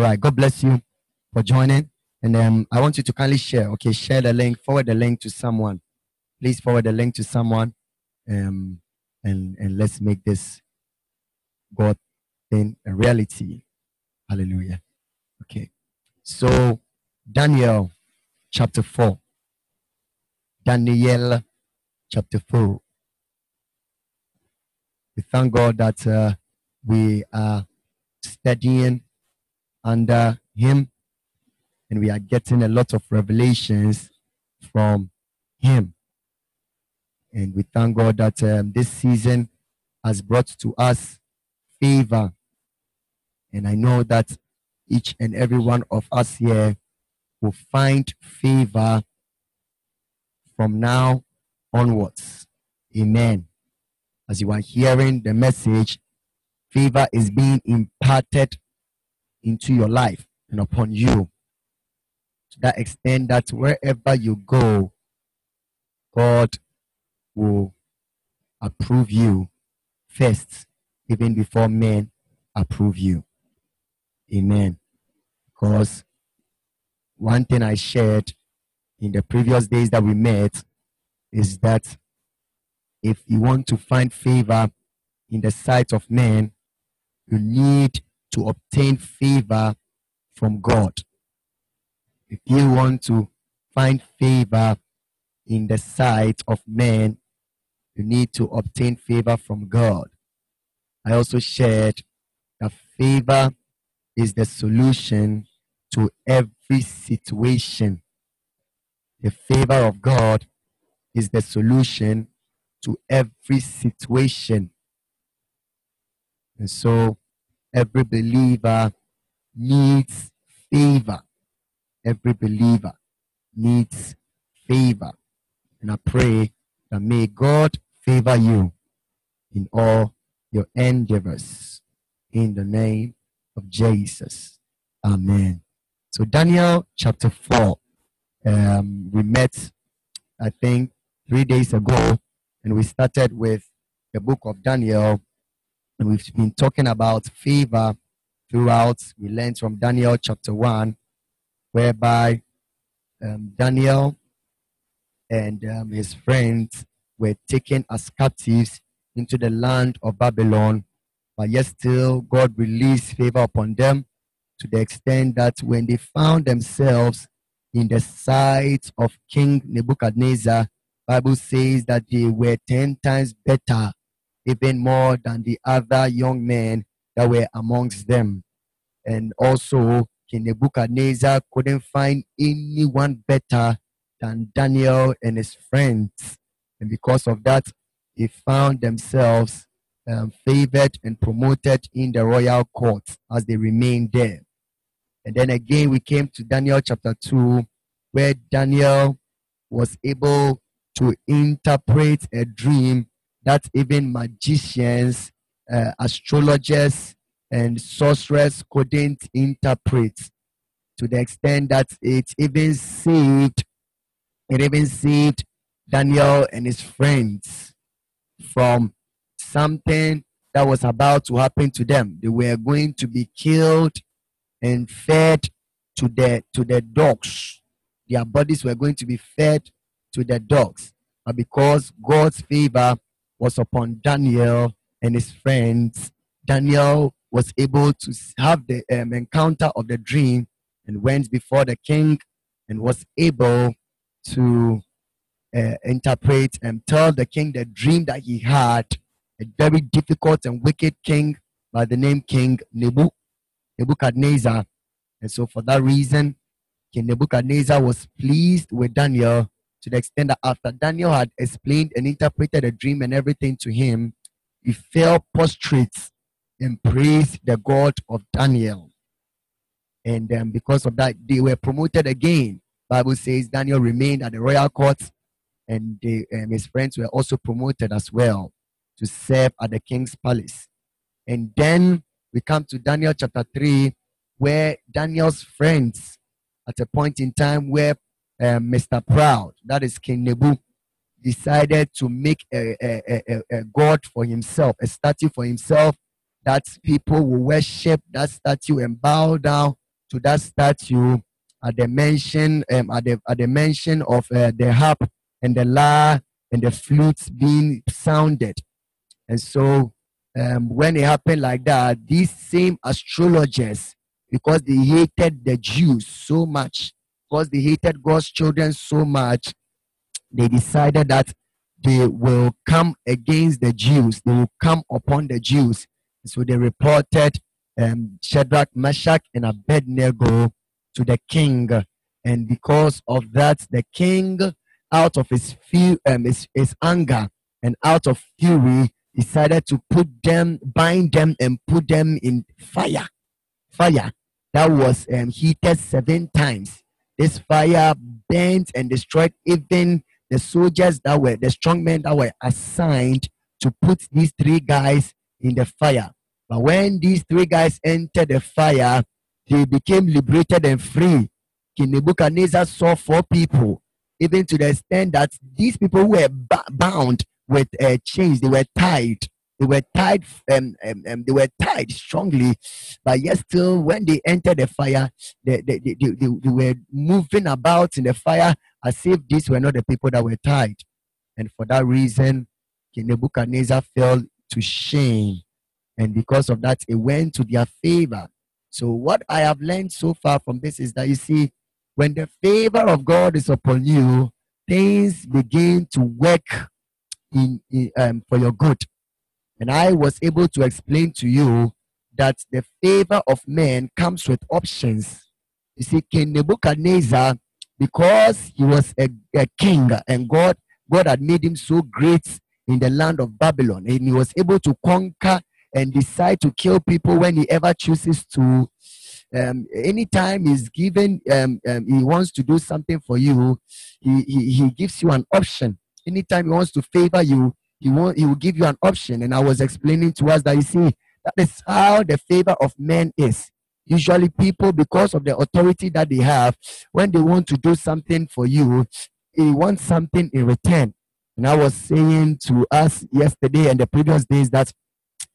All right. God bless you for joining. And um, I want you to kindly share. Okay, share the link, forward the link to someone. Please forward the link to someone. Um, and, and let's make this God thing a reality. Hallelujah. Okay. So, Daniel chapter 4. Daniel chapter 4. We thank God that uh, we are studying under Him and we are getting a lot of revelations from Him. And we thank God that um, this season has brought to us favor. And I know that each and every one of us here will find favor from now onwards. Amen. As you are hearing the message, favor is being imparted into your life and upon you to that extent that wherever you go, God will approve you first, even before men approve you. Amen. Because one thing I shared in the previous days that we met is that if you want to find favor in the sight of men, you need to obtain favor from God. If you want to find favor in the sight of men, you need to obtain favor from God. I also shared that favor is the solution to every situation. The favor of God is the solution to every situation. And so every believer needs favor. Every believer needs favor. And I pray that may God favor you in all your endeavors. In the name of Jesus. Amen. So, Daniel chapter 4. Um, we met, I think, three days ago, and we started with the book of Daniel. We've been talking about favor throughout. We learned from Daniel chapter 1, whereby um, Daniel and um, his friends were taken as captives into the land of Babylon, but yet still God released favor upon them to the extent that when they found themselves in the sight of King Nebuchadnezzar, Bible says that they were ten times better, even more than the other young men that were amongst them. And also, King Nebuchadnezzar couldn't find anyone better than Daniel and his friends. And because of that, they found themselves um, favored and promoted in the royal court as they remained there. And then again, we came to Daniel chapter 2, where Daniel was able to interpret a dream that even magicians, uh, astrologers, and sorcerers couldn't interpret to the extent that it even saved it even saved Daniel and his friends from something that was about to happen to them. They were going to be killed and fed to the to the dogs. Their bodies were going to be fed to the dogs. But because God's favor was upon Daniel and his friends, Daniel was able to have the um, encounter of the dream and went before the king and was able to uh, interpret and tell the king the dream that he had. A very difficult and wicked king by the name King Nebu, Nebuchadnezzar. And so, for that reason, King Nebuchadnezzar was pleased with Daniel to the extent that after Daniel had explained and interpreted the dream and everything to him, he fell prostrate and praised the God of Daniel. And um, because of that, they were promoted again. Bible says Daniel remained at the royal court, and they, his friends were also promoted as well to serve at the king's palace. And then we come to Daniel chapter 3, where Daniel's friends, at a point in time where um, Mr. Proud, that is King Nebu, decided to make a, a, a, a god for himself, a statue for himself that people will worship that statue and bow down to that statue at the mention um, at the at the mention of uh, the harp and the lyre and the flutes being sounded. And so um, when it happened like that, these same astrologers, because they hated the Jews so much, because they hated God's children so much, they decided that they will come against the Jews. They will come upon the Jews. So they reported um, Shadrach, Meshach, and Abednego to the king. And because of that, the king, out of his, fear, um, his, his anger and out of fury, decided to put them, bind them, and put them in fire. Fire that was um, heated seven times. This fire burnt and destroyed even the soldiers that were, the strong men that were assigned to put these three guys in the fire. But when these three guys entered the fire, they became liberated and free. King Nebuchadnezzar saw four people, even to the extent that these people were bound with uh, chains, they were tied. They were tied, um, um, um, they were tied strongly, but yet still, when they entered the fire, they, they, they, they, they were moving about in the fire as if these were not the people that were tied. And for that reason, King Nebuchadnezzar fell to shame. And because of that, it went to their favor. So, what I have learned so far from this is that you see, when the favor of God is upon you, things begin to work in, in um, for your good. And I was able to explain to you that the favor of men comes with options. You see, King Nebuchadnezzar, because he was a, a king and God, God had made him so great in the land of Babylon, and he was able to conquer and decide to kill people when he ever chooses to. Um, anytime he's given, um, um, he wants to do something for you, he, he, he gives you an option. Anytime he wants to favor you, he, will, he will give you an option. And I was explaining to us that you see, that is how the favor of men is. Usually, people, because of the authority that they have, when they want to do something for you, they want something in return. And I was saying to us yesterday and the previous days that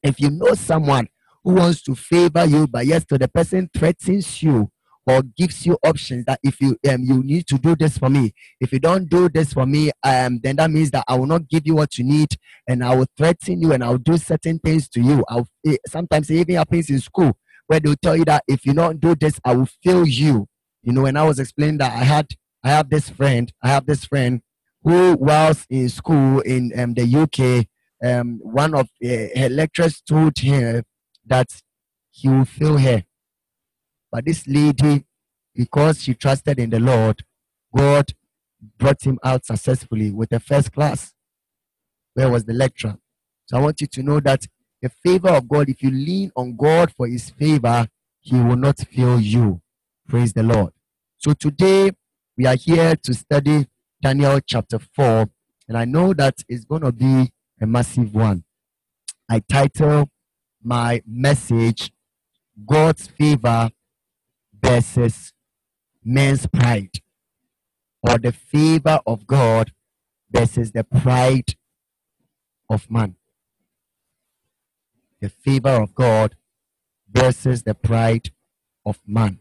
if you know someone who wants to favor you, but yes, so the person threatens you or gives you options that if you um you need to do this for me. If you don't do this for me um then that means that i will not give you what you need and i will threaten you and i'll do certain things to you. I'll it, sometimes it even happens in school where they'll tell you that if you don't do this i will fail you. You know when i was explaining that i had i have this friend i have this friend who was in school in um, the uk um, one of uh, her lecturers told her that he will fail her but this lady, because she trusted in the Lord, God brought him out successfully with a first class. Where was the lecturer? So I want you to know that the favor of God, if you lean on God for his favor, he will not fail you. Praise the Lord. So today we are here to study Daniel chapter 4, and I know that it's going to be a massive one. I title my message God's favor versus man's pride, or the favor of God versus the pride of man. The favor of God versus the pride of man.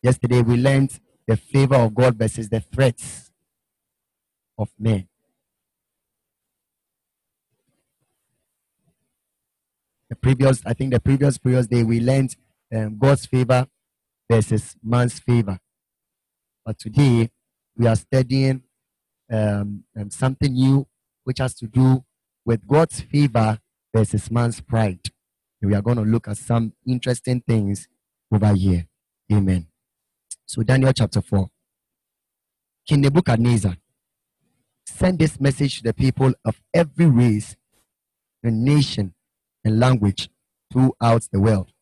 Yesterday we learned the favor of God versus the threats of men. The previous, I think the previous previous day we learned um, God's favor versus man's favor. But today we are studying um, um, something new which has to do with God's favor versus man's pride. And we are going to look at some interesting things over here. Amen. So, Daniel chapter 4. King Nebuchadnezzar sent this message to the people of every race and nation and language throughout the world.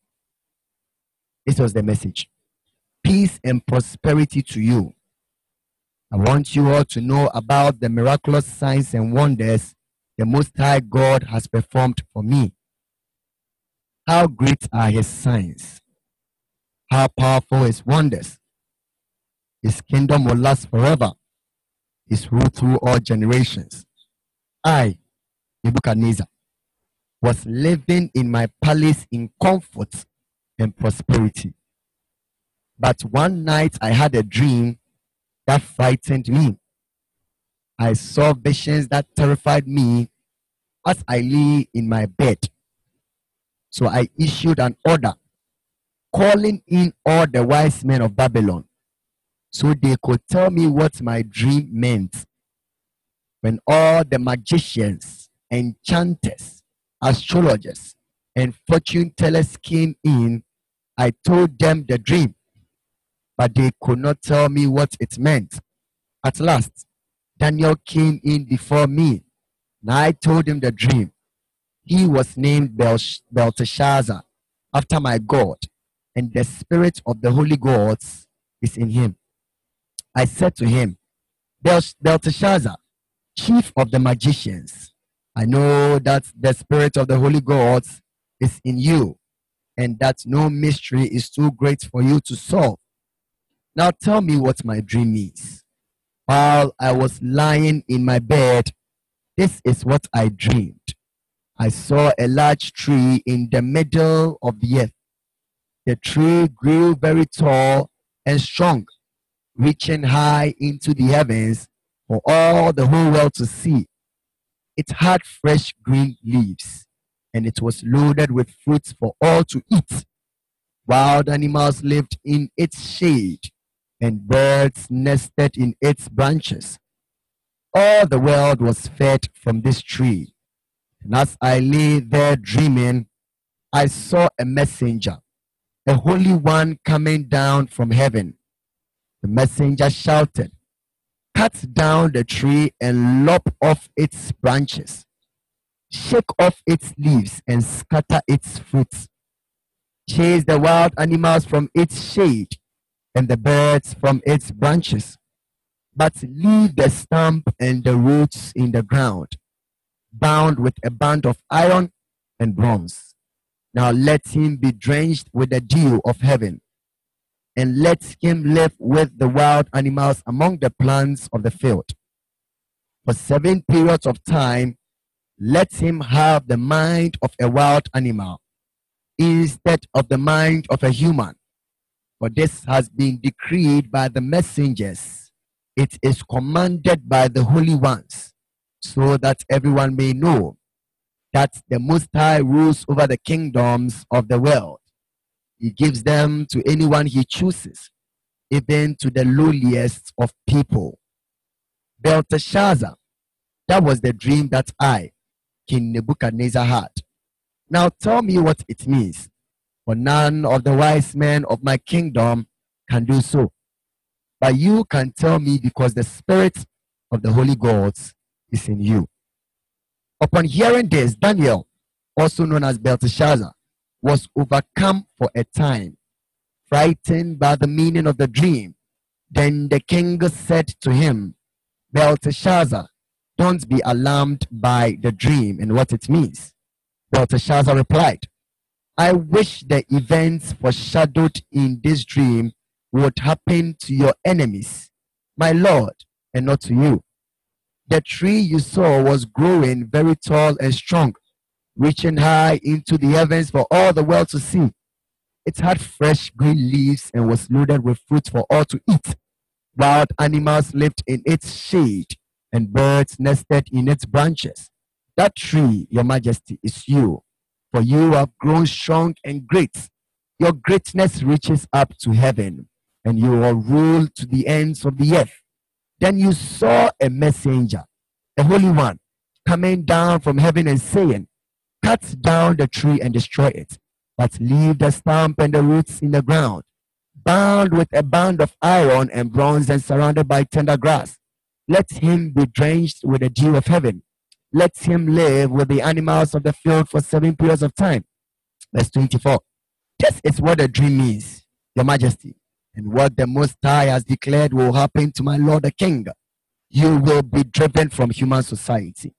This was the message. Peace and prosperity to you. I want you all to know about the miraculous signs and wonders the Most High God has performed for me. How great are his signs? How powerful his wonders? His kingdom will last forever. His rule through all generations. I, Nebuchadnezzar, was living in my palace in comfort and prosperity. But one night I had a dream that frightened me. I saw visions that terrified me as I lay in my bed. So I issued an order calling in all the wise men of Babylon so they could tell me what my dream meant. When all the magicians, enchanters, astrologers, and fortune tellers came in, I told them the dream, but they could not tell me what it meant. At last, Daniel came in before me, and I told him the dream. He was named Belteshazzar, after my God, and the spirit of the holy gods is in him. I said to him, Belteshazzar, chief of the magicians, I know that the spirit of the holy gods is in you, and that no mystery is too great for you to solve. Now tell me what my dream is. While I was lying in my bed, this is what I dreamed. I saw a large tree in the middle of the earth. The tree grew very tall and strong, reaching high into the heavens for all the whole world to see. It had fresh green leaves, and it was loaded with fruits for all to eat. Wild animals lived in its shade, and birds nested in its branches. All the world was fed from this tree. And as I lay there dreaming, I saw a messenger, a holy one coming down from heaven. The messenger shouted, Cut down the tree and lop off its branches. Shake off its leaves and scatter its fruits. Chase the wild animals from its shade and the birds from its branches. But leave the stump and the roots in the ground, bound with a band of iron and bronze. Now let him be drenched with the dew of heaven and let him live with the wild animals among the plants of the field. For seven periods of time, let him have the mind of a wild animal instead of the mind of a human. For this has been decreed by the messengers. It is commanded by the holy ones, so that everyone may know that the Most High rules over the kingdoms of the world he gives them to anyone he chooses, even to the lowliest of people. Belteshazzar, that was the dream that I, King Nebuchadnezzar, had. Now tell me what it means, for none of the wise men of my kingdom can do so. But you can tell me because the spirit of the holy gods is in you. Upon hearing this, Daniel, also known as Belteshazzar, was overcome for a time, frightened by the meaning of the dream. Then the king said to him, Belteshazzar, don't be alarmed by the dream and what it means. Belteshazzar replied, I wish the events foreshadowed in this dream would happen to your enemies, my lord, and not to you. The tree you saw was growing very tall and strong reaching high into the heavens for all the world to see. It had fresh green leaves and was loaded with fruit for all to eat. Wild animals lived in its shade, and birds nested in its branches. That tree, Your Majesty, is you, for you have grown strong and great. Your greatness reaches up to heaven, and you will rule to the ends of the earth. Then you saw a messenger, a holy one, coming down from heaven and saying, cut down the tree and destroy it, but leave the stump and the roots in the ground, bound with a band of iron and bronze and surrounded by tender grass. Let him be drenched with the dew of heaven. Let him live with the animals of the field for seven periods of time. Verse 24. This is what the dream means, Your Majesty, and what the Most High has declared will happen to my Lord the King. You will be driven from human society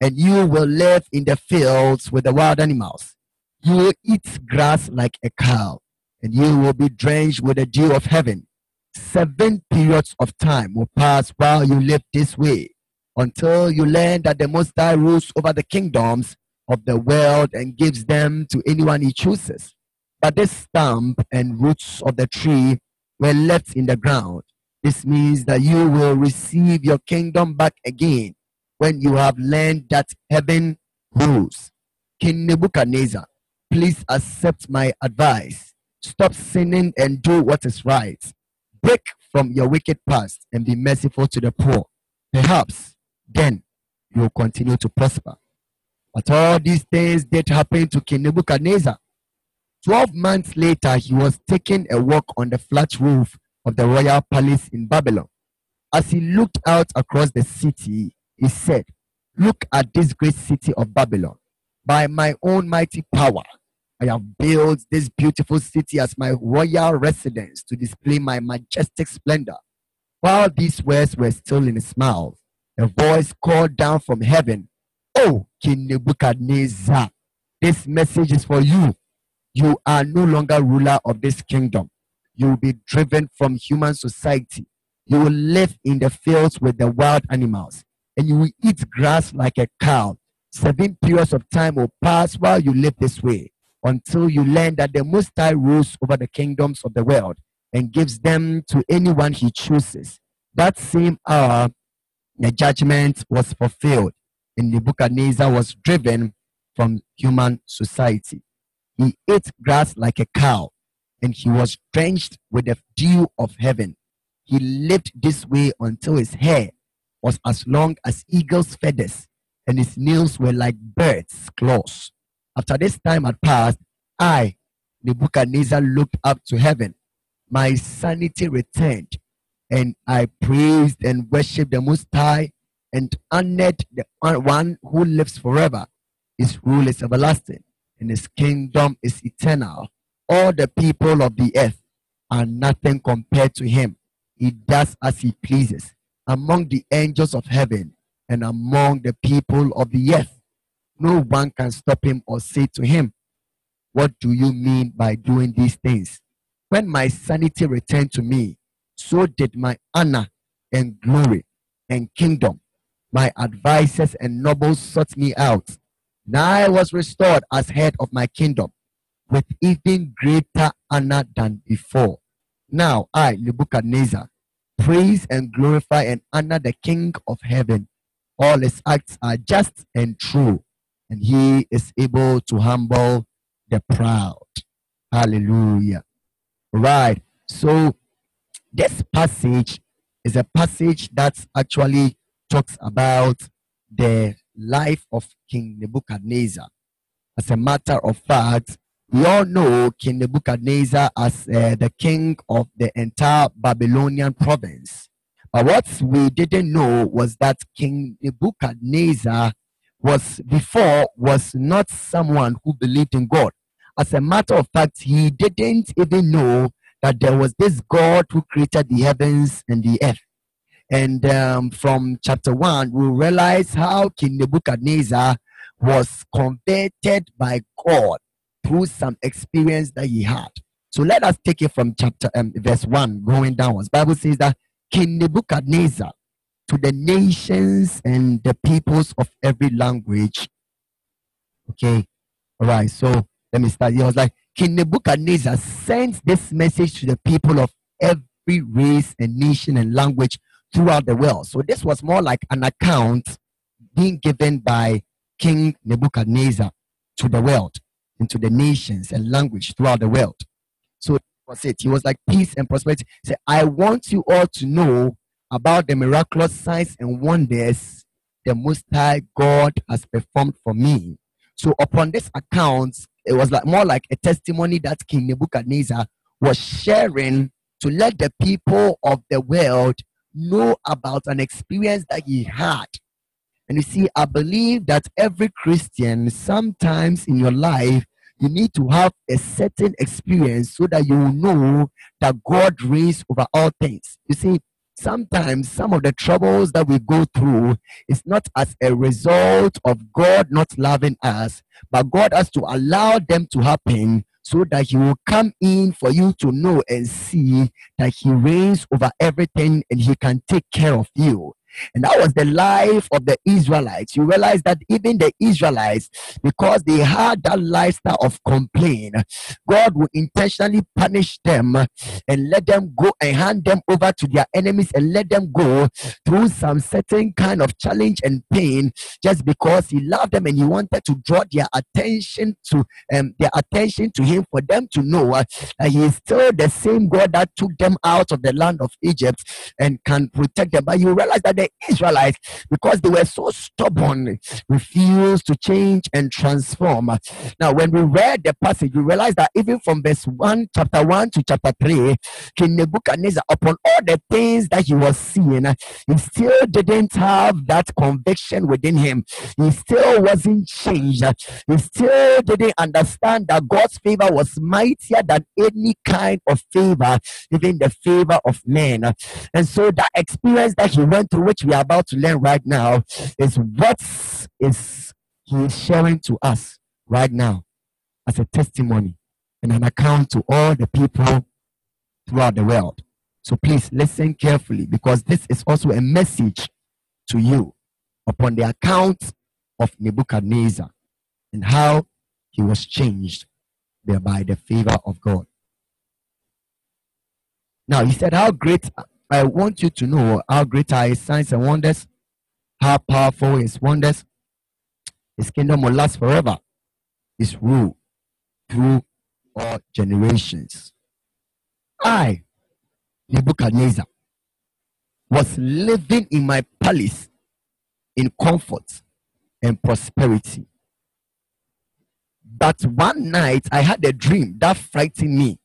and you will live in the fields with the wild animals. You will eat grass like a cow, and you will be drenched with the dew of heaven. Seven periods of time will pass while you live this way until you learn that the Most High rules over the kingdoms of the world and gives them to anyone he chooses. But the stump and roots of the tree were left in the ground. This means that you will receive your kingdom back again when you have learned that heaven rules. King Nebuchadnezzar, please accept my advice. Stop sinning and do what is right. Break from your wicked past and be merciful to the poor. Perhaps then you will continue to prosper. But all these things did happen to King Nebuchadnezzar. Twelve months later, he was taking a walk on the flat roof of the royal palace in Babylon. As he looked out across the city, he said, Look at this great city of Babylon. By my own mighty power, I have built this beautiful city as my royal residence to display my majestic splendor. While these words were still in his mouth, a voice called down from heaven, Oh, King Nebuchadnezzar, this message is for you. You are no longer ruler of this kingdom. You will be driven from human society. You will live in the fields with the wild animals, and you will eat grass like a cow. Seven periods of time will pass while you live this way until you learn that the Most High rules over the kingdoms of the world and gives them to anyone he chooses. That same hour, the judgment was fulfilled, and Nebuchadnezzar was driven from human society. He ate grass like a cow, and he was drenched with the dew of heaven. He lived this way until his hair was as long as eagle's feathers, and his nails were like birds' claws. After this time had passed, I, Nebuchadnezzar, looked up to heaven. My sanity returned, and I praised and worshipped the Most High and honored the one who lives forever. His rule is everlasting and his kingdom is eternal. All the people of the earth are nothing compared to him. He does as he pleases among the angels of heaven and among the people of the earth. No one can stop him or say to him, What do you mean by doing these things? When my sanity returned to me, so did my honor and glory and kingdom. My advisers and nobles sought me out now I was restored as head of my kingdom with even greater honor than before. Now I, Nebuchadnezzar, praise and glorify and honor the King of heaven. All his acts are just and true, and he is able to humble the proud. Hallelujah. Right. So this passage is a passage that actually talks about the life of King Nebuchadnezzar. As a matter of fact, we all know King Nebuchadnezzar as uh, the king of the entire Babylonian province. But what we didn't know was that King Nebuchadnezzar was before was not someone who believed in God. As a matter of fact, he didn't even know that there was this God who created the heavens and the earth. And um, from chapter 1, we realize how King Nebuchadnezzar was converted by God through some experience that he had. So let us take it from chapter um, verse 1 going downwards. Bible says that King Nebuchadnezzar to the nations and the peoples of every language. Okay. All right. So let me start. He was like, King Nebuchadnezzar sends this message to the people of every race and nation and language throughout the world. So this was more like an account being given by King Nebuchadnezzar to the world, into the nations and language throughout the world. So was it. He was like peace and prosperity. Say, I want you all to know about the miraculous signs and wonders the Most High God has performed for me. So upon this account, it was like more like a testimony that King Nebuchadnezzar was sharing to let the people of the world know about an experience that he had. And you see, I believe that every Christian, sometimes in your life, you need to have a certain experience so that you know that God reigns over all things. You see, sometimes some of the troubles that we go through is not as a result of God not loving us, but God has to allow them to happen so that he will come in for you to know and see that he reigns over everything and he can take care of you. And that was the life of the Israelites. You realize that even the Israelites, because they had that lifestyle of complaint, God would intentionally punish them and let them go and hand them over to their enemies and let them go through some certain kind of challenge and pain just because he loved them and he wanted to draw their attention to um, their attention to him for them to know that he is still the same God that took them out of the land of Egypt and can protect them. But you realize that the Israelites, because they were so stubborn, refused to change and transform. Now, when we read the passage, we realize that even from verse 1, chapter 1 to chapter 3, King Nebuchadnezzar, upon all the things that he was seeing, he still didn't have that conviction within him. He still wasn't changed. He still didn't understand that God's favor was mightier than any kind of favor, even the favor of men. And so that experience that he went through, which we are about to learn right now, is what is he sharing to us right now as a testimony and an account to all the people throughout the world. So please listen carefully because this is also a message to you upon the account of Nebuchadnezzar and how he was changed by the favor of God. Now, he said, How great, I want you to know how great are his signs and wonders, how powerful his wonders. His kingdom will last forever. His rule through all generations. I, Nebuchadnezzar, was living in my palace in comfort and prosperity. But one night I had a dream that frightened me.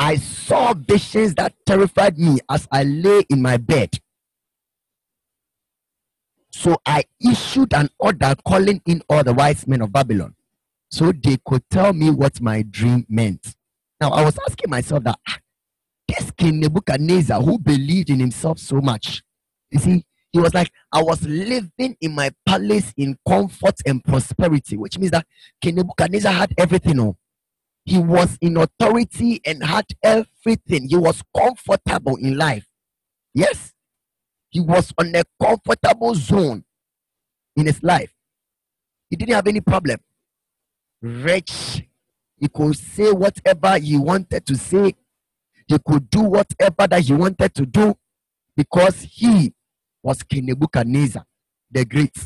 I saw visions that terrified me as I lay in my bed. So I issued an order calling in all the wise men of Babylon so they could tell me what my dream meant. Now I was asking myself that ah, this King Nebuchadnezzar, who believed in himself so much, you see, he was like, I was living in my palace in comfort and prosperity, which means that King Nebuchadnezzar had everything. Oh. He was in authority and had everything. He was comfortable in life. Yes. He was on a comfortable zone in his life. He didn't have any problem. Rich. He could say whatever he wanted to say. He could do whatever that he wanted to do because he was King Nebuchadnezzar the Great.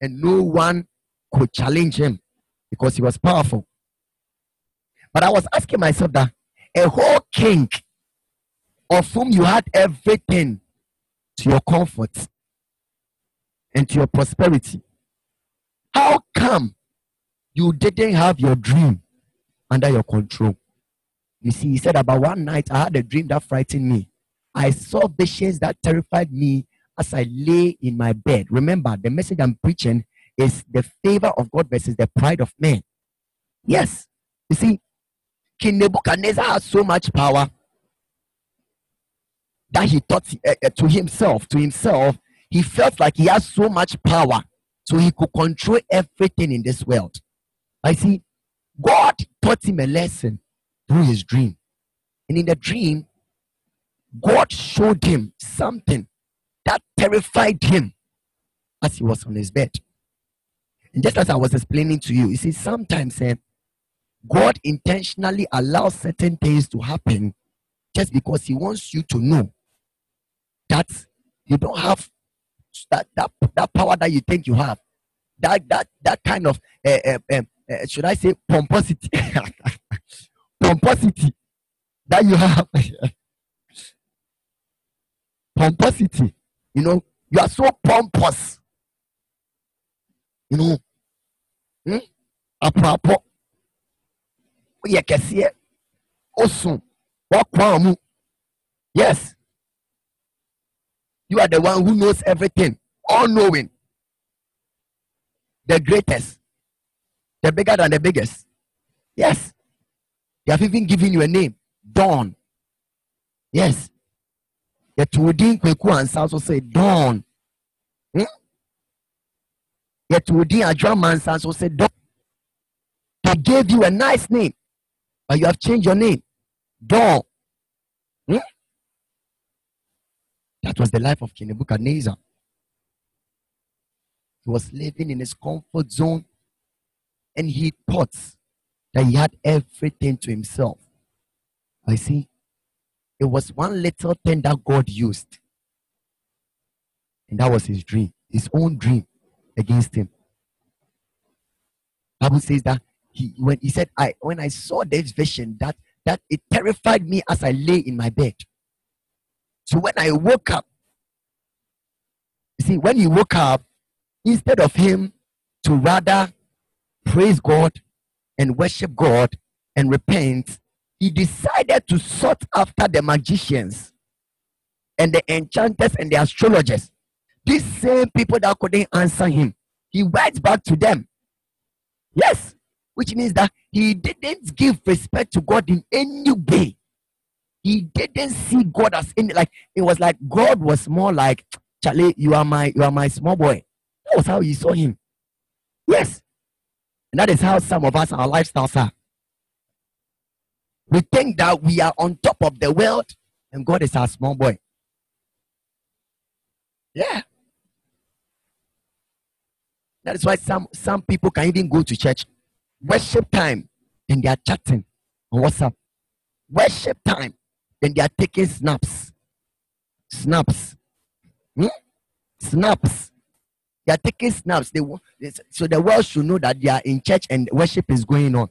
And no one could challenge him because he was powerful. But I was asking myself that a whole king of whom you had everything to your comfort and to your prosperity, how come you didn't have your dream under your control? You see, he said, About one night I had a dream that frightened me. I saw visions that terrified me as I lay in my bed. Remember, the message I'm preaching is the favor of God versus the pride of man. Yes. You see, King Nebuchadnezzar has so much power that he thought uh, to himself, to himself, he felt like he has so much power, so he could control everything in this world. I see, God taught him a lesson through his dream. And in the dream, God showed him something that terrified him as he was on his bed. And just as I was explaining to you, you see, sometimes eh, God intentionally allows certain things to happen just because He wants you to know that you don't have that, that, that power that you think you have. That that that kind of uh, uh, uh, should I say pomposity, pomposity that you have, pomposity. You know, you are so pompous. You know, hmm? Woyɛ kɛseɛ osu wakwan mu yes. You are the one who knows everything all knowing. The greatest the bigger than the biggest. Yes. They have even given you a name dawn. Yes. The wodin kwaku ansa also say dawn. Hmm? yɛto wodin adwama nsa nso say dawn. They gave you a nice name but you have changed your name. Dawn. Hmm? That was the life of King Nebuchadnezzar. He was living in his comfort zone and he thought that he had everything to himself. I see. It was one little thing that God used. And that was his dream, his own dream against him. Bible says that he when he said, I when I saw this vision, that that it terrified me as I lay in my bed. So when I woke up, you see, when he woke up, instead of him to rather praise God and worship God and repent, he decided to sought after the magicians and the enchanters and the astrologers. These same people that couldn't answer him, he went back to them. Yes, which means that he didn't give respect to God in any way. He didn't see God as any like it was like God was more like Charlie, you are my you are my small boy. That was how he saw him. Yes. And that is how some of us our lifestyles are. We think that we are on top of the world and God is our small boy. Yeah. That is why some, some people can even go to church. Worship time, and they are chatting on WhatsApp. Worship time, then they are taking snaps. Snaps. Hmm? Snaps. They are taking snaps. They, so the world should know that they are in church and worship is going on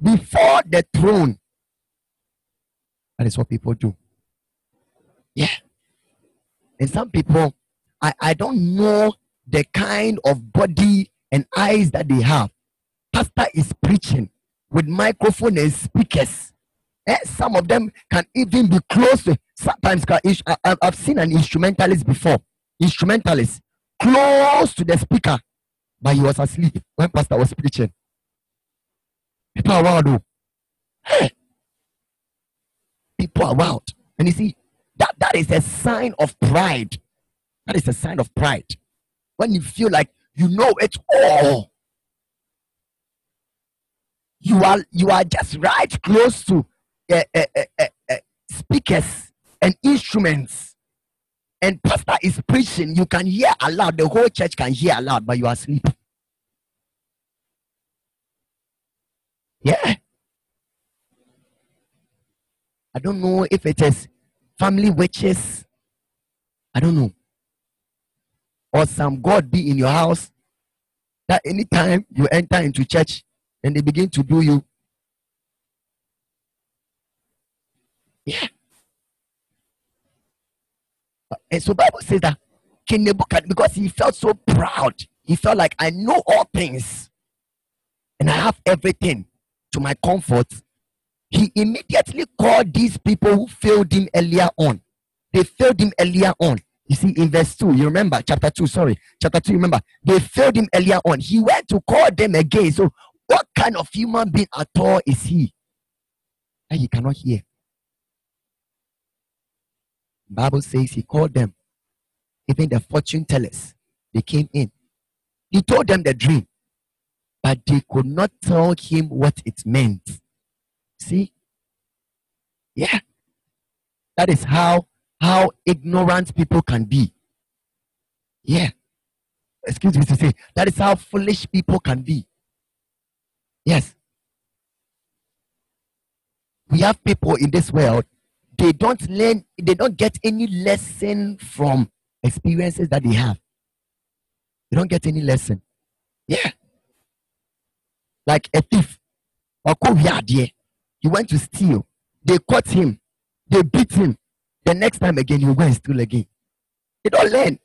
before the throne. That is what people do. Yeah. And some people, I, I don't know the kind of body and eyes that they have. Pastor is preaching with microphone and speakers. Eh, some of them can even be close to, sometimes can, I, I've seen an instrumentalist before. Instrumentalist close to the speaker, but he was asleep when pastor was preaching. People are wild. Oh. Hey. People are wild. And you see, that, that is a sign of pride. That is a sign of pride. When you feel like you know it all. You are you are just right close to uh, uh, uh, speakers and instruments. And pastor is preaching. You can hear aloud. The whole church can hear aloud, but you are asleep. Yeah. I don't know if it is family witches. I don't know. Or some God be in your house that anytime you enter into church and they begin to do you. Yeah. And so Bible says that King Nebuchadnezzar, because he felt so proud, he felt like I know all things and I have everything to my comfort, he immediately called these people who failed him earlier on. They failed him earlier on. You see, in verse 2, you remember, chapter 2, sorry, chapter 2, remember, they failed him earlier on. He went to call them again. So, what kind of human being at all is he? And he cannot hear. Bible says he called them. Even the fortune tellers, they came in. He told them the dream but they could not tell him what it meant. See? Yeah. That is how how ignorant people can be. Yeah. Excuse me to say, that is how foolish people can be. Yes. We have people in this world, they don't learn, they don't get any lesson from experiences that they have. They don't get any lesson. Yeah like a thief. Or He went to steal. They caught him. They beat him. The next time again, you go and steal again. You don't learn.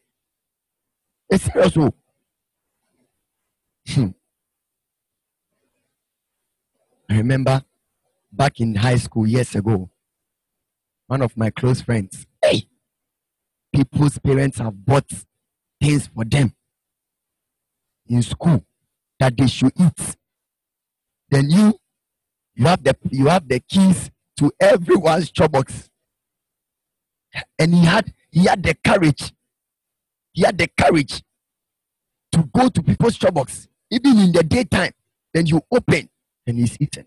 It's serious. Oh. Hmm. I remember back in high school years ago, one of my close friends, hey, people's parents have bought things for them in school that they should eat then you you have the you have the keys to everyone's box. And he had he had the courage. He had the courage to go to people's box, even in the daytime. Then you open and he's eating.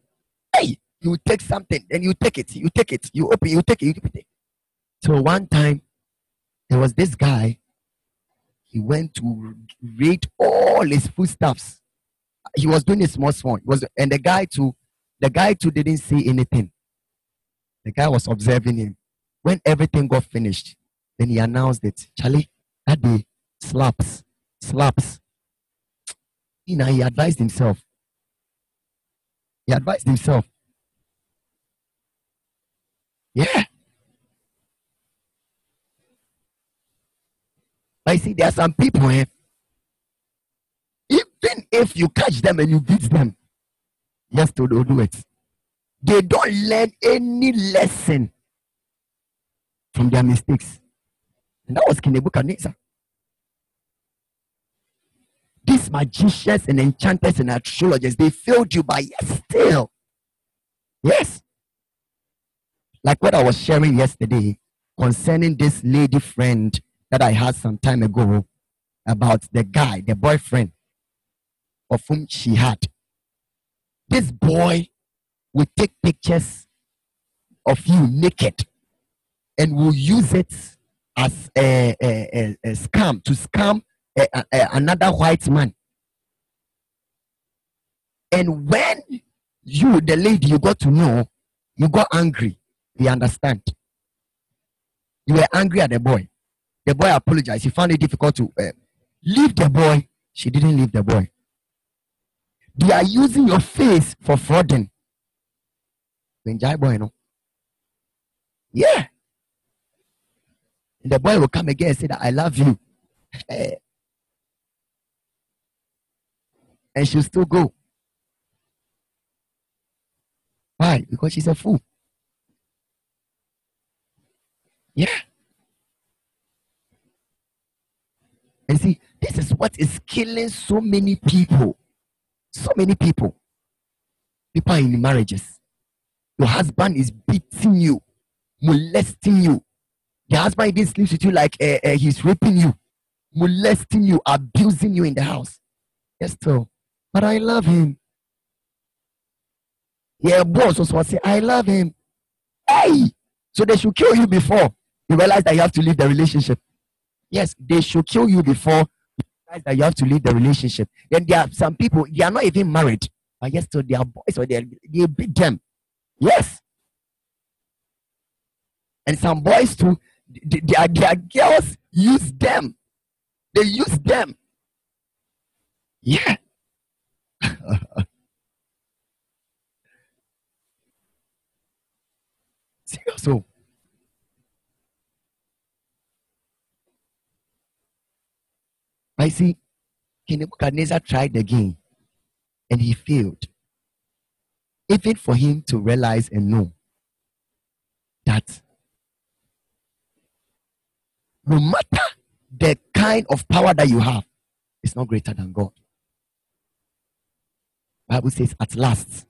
Hey, you take something, then you take it, you take it, you open, you take it, you take it. So one time, there was this guy. He went to rate all his foodstuffs. He was doing a small small. He was and the guy too, the guy too didn't say anything. The guy was observing him. When everything got finished, then he announced it. Charlie, that day slaps, slaps. You know, he advised himself. He advised himself. Yeah. I see there are some people, eh, even if you catch them and you beat them, yes, to do it. They don't learn any lesson from their mistakes. And that was King Nebuchadnezzar. These magicians and enchanters and astrologers, they failed you, but yes, still. Yes. Like what I was sharing yesterday concerning this lady friend that I had some time ago about the guy, the boyfriend of whom she had. This boy will take pictures of you naked and will use it as a, a, a, a scam to scam another white man. And when you, the lady, you got to know, you got angry. You understand? You were angry at the boy. The boy apologized. He found it difficult to uh, leave the boy. She didn't leave the boy. They are using your face for frauding. boy, no. Yeah. The boy will come again and say that I love you. Eh. and she'll still go. Why? Because she's a fool. Yeah. And see, this is what is killing so many people. So many people. People in marriages. Your husband is beating you, molesting you. The husband even sleeps with you like uh, uh, he's raping you, molesting you, abusing you in the house. Yes, still. But I love him. Yeah, boss also say, I love him. Hey! So they should kill you before you realize that you have to leave the relationship. Yes, they should kill you before you realize that you have to leave the relationship. Then there are some people, they are not even married, but yes, so they are boys or they, they beat them. Yes. And some boys too, their, their girls use them. They use them. Yeah. So I oh. see King Nebuchadnezzar tried again and he failed. Even for him to realize and know that no matter the kind of power that you have, it's not greater than God. Bible says, at last,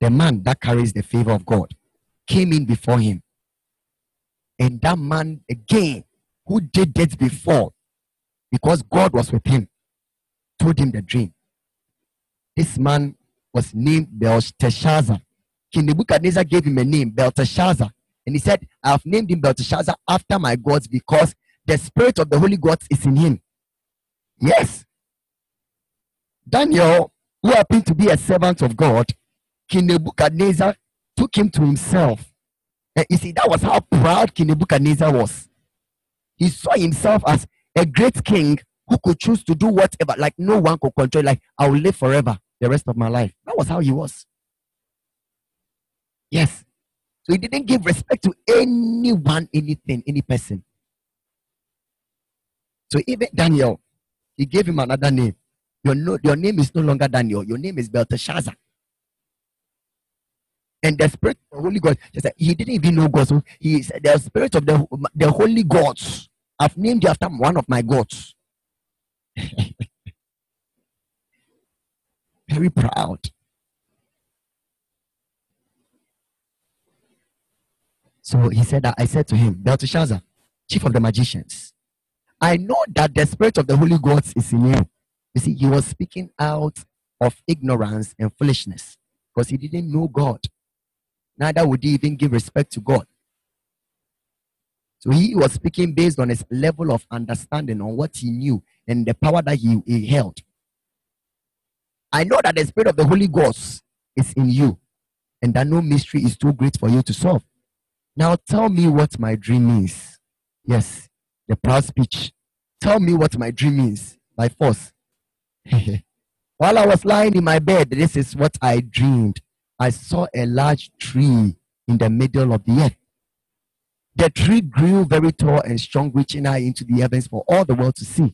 the man that carries the favor of God came in before him. And that man again, who did this before, because God was with him, told him the dream. This man was named Belteshazzar. King Nebuchadnezzar gave him a name, Belteshazzar. And he said, I have named him Belteshazzar after my gods because the spirit of the holy gods is in him. Yes. Daniel, who happened to be a servant of God, King Nebuchadnezzar took him to himself. And you see, that was how proud King Nebuchadnezzar was. He saw himself as a great king who could choose to do whatever, like no one could control, like I will live forever the rest of my life. That was how he was. Yes. So he didn't give respect to anyone, anything, any person. So even Daniel, he gave him another name. Your, no, your name is no longer Daniel, your name is Belteshazzar. And the spirit of the Holy God, he didn't even know God. So he said, The spirit of the, the Holy Gods. I've named you after one of my gods. Very proud. So he said that I said to him, Belteshazzar, chief of the magicians, I know that the spirit of the Holy Gods is in you. You see, he was speaking out of ignorance and foolishness because he didn't know God. Neither would he even give respect to God. So he was speaking based on his level of understanding on what he knew and the power that he, he held. I know that the spirit of the Holy Ghost is in you and that no mystery is too great for you to solve. Now tell me what my dream is. Yes, the proud speech. Tell me what my dream is by force. While I was lying in my bed, this is what I dreamed. I saw a large tree in the middle of the earth. The tree grew very tall and strong, reaching high into the heavens for all the world to see.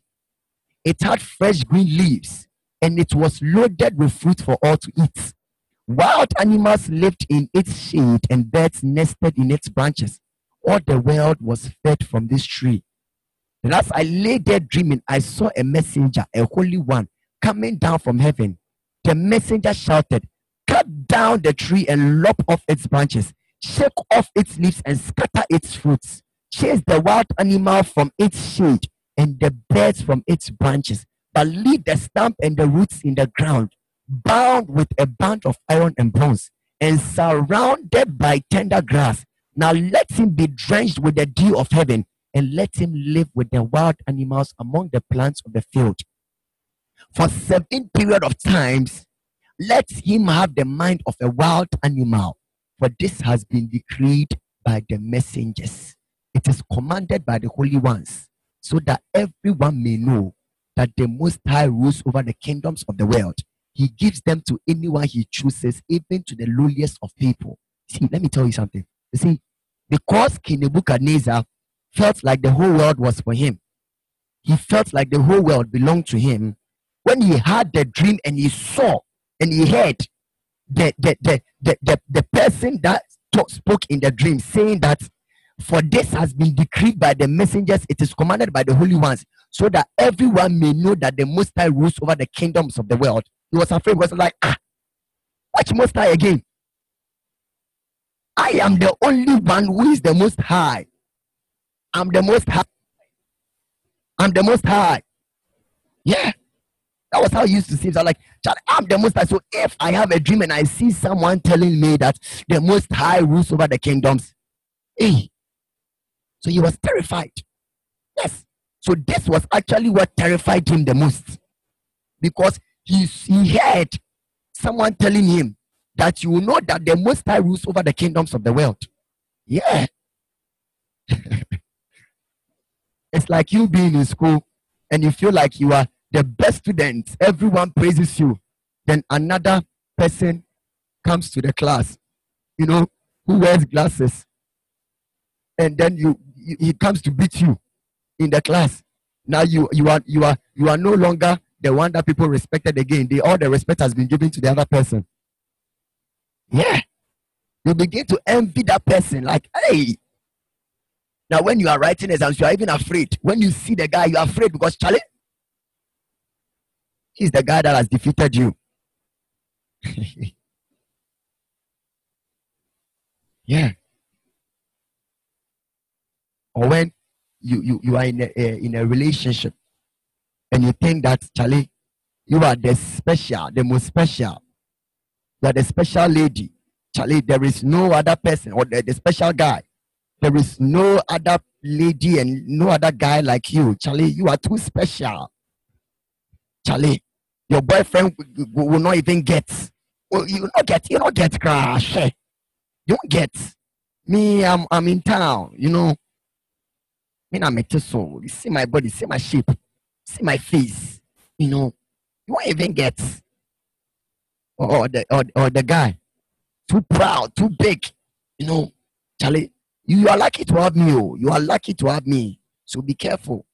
It had fresh green leaves and it was loaded with fruit for all to eat. Wild animals lived in its shade and birds nested in its branches. All the world was fed from this tree. And as I lay there dreaming, I saw a messenger, a holy one, coming down from heaven. The messenger shouted, Cut down the tree and lop off its branches, shake off its leaves and scatter its fruits. Chase the wild animal from its shade and the birds from its branches, but leave the stump and the roots in the ground, bound with a band of iron and bronze, and surrounded by tender grass. Now let him be drenched with the dew of heaven, and let him live with the wild animals among the plants of the field. For seven period of times, let him have the mind of a wild animal, for this has been decreed by the messengers. It is commanded by the holy ones, so that everyone may know that the Most High rules over the kingdoms of the world. He gives them to anyone he chooses, even to the lowliest of people. See, let me tell you something. You see, because King Nebuchadnezzar felt like the whole world was for him, he felt like the whole world belonged to him. When he had the dream and he saw and he heard the, the, the, the, the, the person that talk, spoke in the dream saying that for this has been decreed by the messengers, it is commanded by the holy ones, so that everyone may know that the Most High rules over the kingdoms of the world. He was afraid, was like, ah, watch Most High again. I am the only one who is the Most High. I'm the Most High. I'm the Most High. Yeah. That was how he used to see it. So like, I'm the Most High. So if I have a dream and I see someone telling me that the Most High rules over the kingdoms, hey, so he was terrified. Yes. So this was actually what terrified him the most. Because he, he heard someone telling him that you will know that the Most High rules over the kingdoms of the world. Yeah. it's like you being in school and you feel like you are the best student. Everyone praises you. Then another person comes to the class, you know, who wears glasses. And then you he comes to beat you in the class. Now you you are you are you are no longer the one that people respected again. The all the respect has been given to the other person. Yeah. You begin to envy that person, like, hey. Now, when you are writing exams, you are even afraid. When you see the guy, you are afraid because Charlie, he's the guy that has defeated you. yeah or when you, you, you are in a, a, in a relationship and you think that, Charlie, you are the special, the most special. You are the special lady. Charlie, there is no other person or the, the special guy. There is no other lady and no other guy like you. Charlie, you are too special. Charlie, your boyfriend will not even get. Well, you not get. You not get crash. You don't get. Me, I'm I'm in town. You know, me na me so. You see my body, see my shape, see my face. You know, you won't even get. Or, the or, or the guy, too proud, too big. You know, Charlie, you are lucky to have me. Oh, you are lucky to have me. So be careful,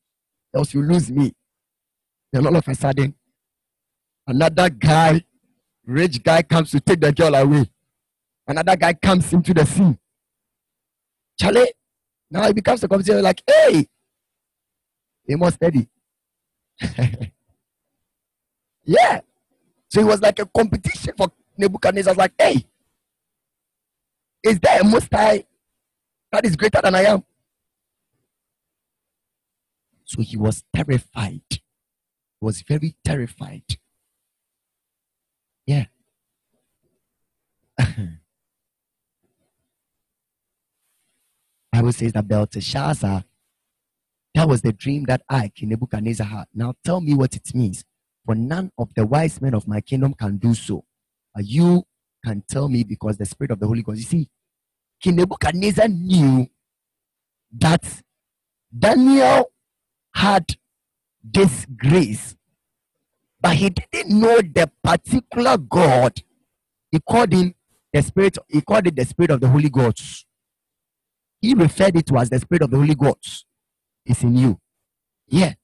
else you lose me. Then all of a sudden, another guy, rich guy, comes to take the girl away. Another guy comes into the scene. Charlie, now it becomes a conversation like, hey, they must study. yeah. So it was like a competition for Nebuchadnezzar. Like, hey, is there a most high that is greater than I am? So he was terrified. He was very terrified. Yeah. Bible says that Belteshazzar, that was the dream that I, King Nebuchadnezzar, had. Now tell me what it means. For none of the wise men of my kingdom can do so. But you can tell me because the Spirit of the Holy Ghost. You see, King Nebuchadnezzar knew that Daniel had this grace, but he didn't know the particular God. He called him the Spirit, he called it the Spirit of the Holy Ghost. He referred it to as the Spirit of the Holy Ghost. It's in you. Yeah.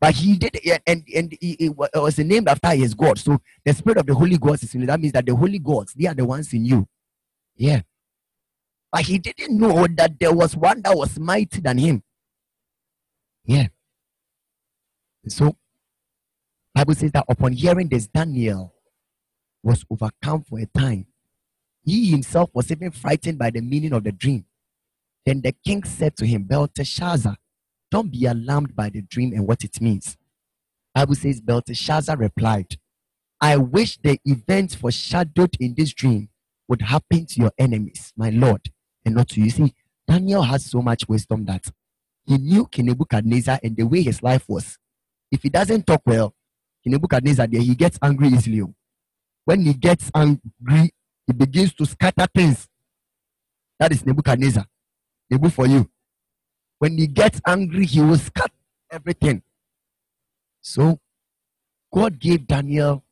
But he did, yeah, and and it was named after his God. So the Spirit of the Holy Ghost is in you. That means that the Holy Gods, they are the ones in you. Yeah. But he didn't know that there was one that was mighty than him. Yeah. So Bible says that upon hearing this, Daniel was overcome for a time. He himself was even frightened by the meaning of the dream. Then the king said to him, Belteshazzar, don't be alarmed by the dream and what it means. Bible says Belteshazzar replied, I wish the events foreshadowed in this dream would happen to your enemies, my Lord, and not to you. See, Daniel has so much wisdom that he knew Nebuchadnezzar and the way his life was. If he doesn't talk well, Nebuchadnezzar, there he gets angry easily. When he gets angry, he begins to scatter things. That is Nebuchadnezzar. Nebu for you. When he gets angry, he will scatter everything. So God gave Daniel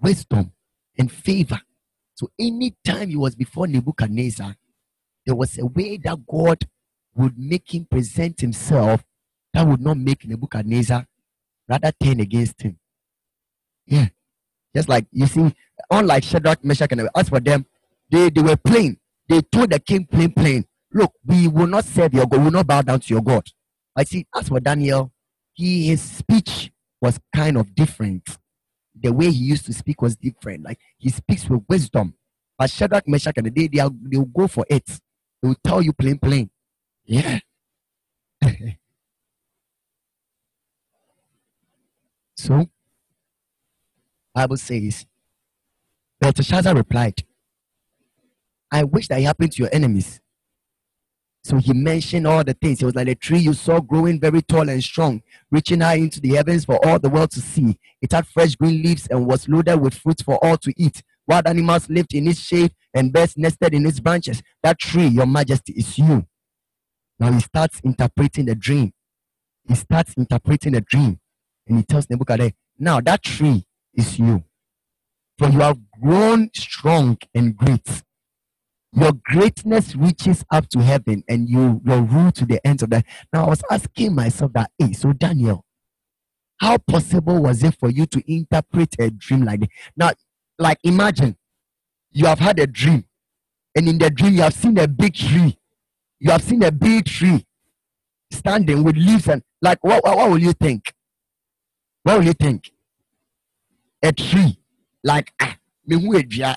wisdom and favor. So anytime he was before Nebuchadnezzar, there was a way that God would make him present himself that would not make Nebuchadnezzar rather turn against him. Yeah. Just like you see, unlike Shadrach, Meshach, and as for them, they, they were plain. They told the king plain, plain, look, we will not serve your God, we will not bow down to your God. I see, as for Daniel, he his speech was kind of different. The way he used to speak was different. Like he speaks with wisdom. But Shadrach, Meshach, and they, they, are, they will go for it. They will tell you plain, plain. Yeah. so, Bible says, Belteshazzar replied, I wish that it happened to your enemies. So he mentioned all the things. It was like a tree you saw growing very tall and strong, reaching high into the heavens for all the world to see. It had fresh green leaves and was loaded with fruits for all to eat. Wild animals lived in its shade and birds nested in its branches. That tree, your majesty, is you. Now he starts interpreting the dream. He starts interpreting the dream. And he tells Nebuchadnezzar, now that tree is you. For you have grown strong and great. Your greatness reaches up to heaven and you your rule to the ends of that. Now I was asking myself that, hey, so Daniel, how possible was it for you to interpret a dream like that? Now, like imagine you have had a dream, and in the dream you have seen a big tree. You have seen a big tree standing with leaves and like what, what, what will you think? What will you think? A tree like ah,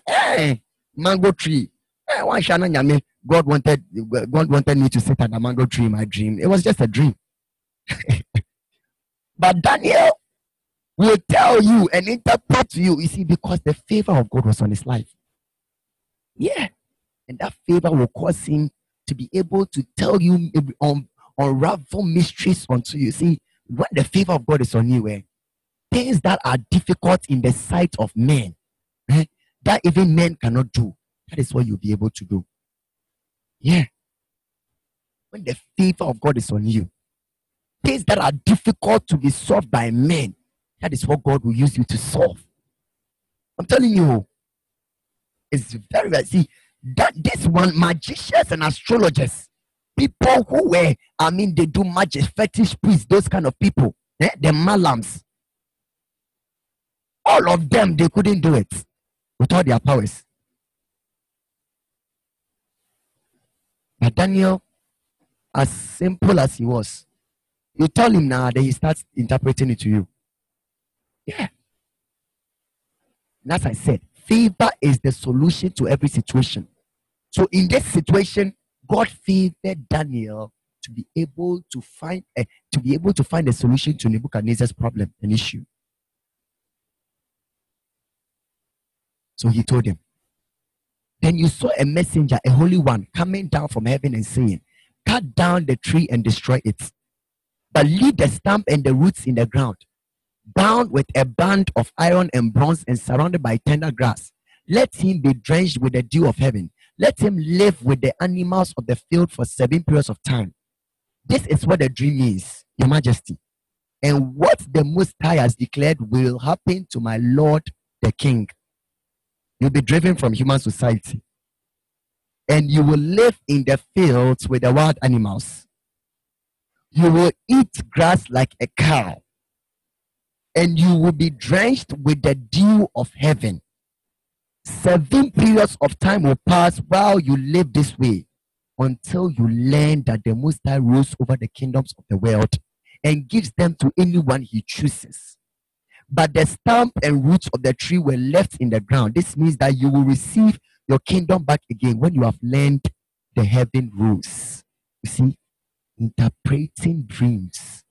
eh, mango tree God wanted God wanted me to sit at a mango tree my dream. It was just a dream. but Daniel will tell you and interpret to you, you see, because the favor of God was on his life. Yeah. And that favor will cause him to be able to tell you on unravel mysteries unto you. See, when the favor of God is on you, eh, things that are difficult in the sight of men, eh, that even men cannot do, that is what you'll be able to do. Yeah. When the favor of God is on you, things that are difficult to be solved by men, that is what God will use you to solve. I'm telling you, it's very, very, see, that this one, magicians and astrologers, people who were, I mean, they do magic, fetish priests, those kind of people, eh? the malams. All of them, they couldn't do it with all their powers. But Daniel, as simple as he was, you tell him now that he starts interpreting it to you. Yeah. And as I said, favor is the solution to every situation. So in this situation, God favored Daniel to be able to find a, to be able to find a solution to Nebuchadnezzar's problem, an issue. So he told him, then you saw a messenger, a holy one, coming down from heaven and saying, cut down the tree and destroy it, but leave the stump and the roots in the ground, bound with a band of iron and bronze and surrounded by tender grass. Let him be drenched with the dew of heaven. Let him live with the animals of the field for seven periods of time. This is what the dream means, Your Majesty. And what the Most High has declared will happen to my Lord the King. You'll be driven from human society. And you will live in the fields with the wild animals. You will eat grass like a cow. And you will be drenched with the dew of heaven. Seven periods of time will pass while you live this way until you learn that the Most High rules over the kingdoms of the world and gives them to anyone he chooses. But the stump and roots of the tree were left in the ground. This means that you will receive your kingdom back again when you have learned the heaven rules. You see, interpreting dreams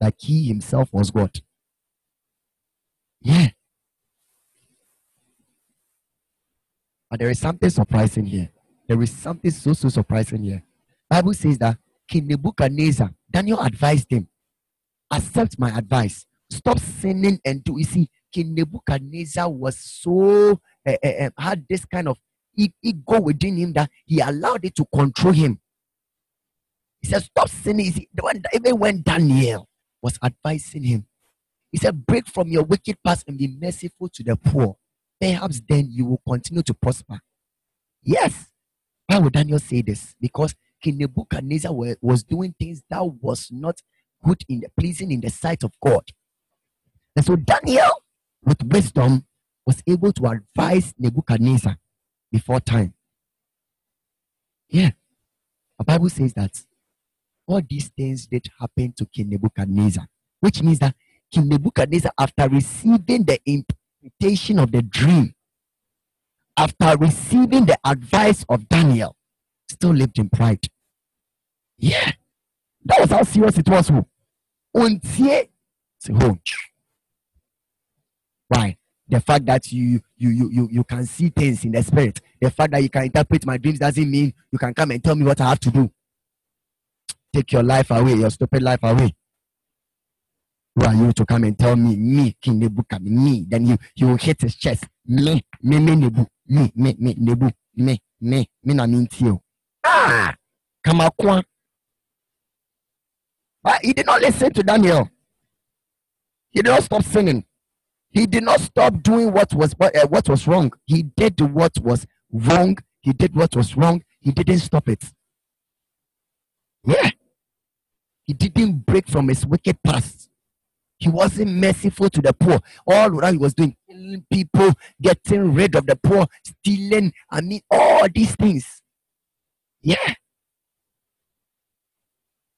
like he himself was God. Yeah. But there is something surprising here. There is something so so surprising here. Bible says that King Nebuchadnezzar, Daniel advised him, accept my advice. Stop sinning and do. You see, King Nebuchadnezzar was so uh, uh, had this kind of ego within him that he allowed it to control him. He said, "Stop sinning." See, even when Daniel was advising him, he said, "Break from your wicked past and be merciful to the poor. Perhaps then you will continue to prosper." Yes. Why would Daniel say this? Because King Nebuchadnezzar was doing things that was not good in the pleasing in the sight of God. And so Daniel, with wisdom, was able to advise Nebuchadnezzar before time. Yeah. The Bible says that all these things did happen to King Nebuchadnezzar, which means that King Nebuchadnezzar, after receiving the interpretation of the dream, after receiving the advice of Daniel, still lived in pride. Yeah. That was how serious it was. Untie. Why? The fact that you, you you you you can see things in the spirit, the fact that you can interpret my dreams doesn't mean you can come and tell me what I have to do. Take your life away, your stupid life away. Who are you to come and tell me, me, King Nebuchadnezzar, me? Then you you will hit his chest. Me, me, me, Nebu, me, me, me, Nebu, me, me, me, na mintio. Ah, Kamakwa. But he did not listen to Daniel. He did not stop singing. He did not stop doing what was uh, what was wrong. He did what was wrong. He did what was wrong. He didn't stop it. Yeah. He didn't break from his wicked past. He wasn't merciful to the poor. All that he was doing, killing people, getting rid of the poor, stealing. I mean, all these things. Yeah.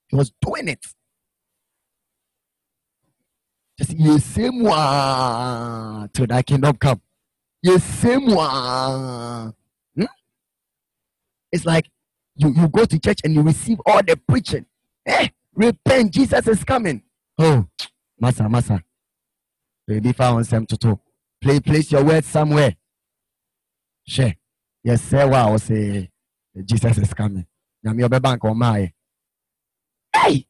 He was doing it. Say moi till thy kingdom come. You moi. Hmm? It's like you, you go to church and you receive all the preaching. Eh, repent, Jesus is coming. Oh, Massa, Massa. Baby found some to talk. Play, place your word somewhere. Share. Yes, say wow, say Jesus is coming. My. Hey!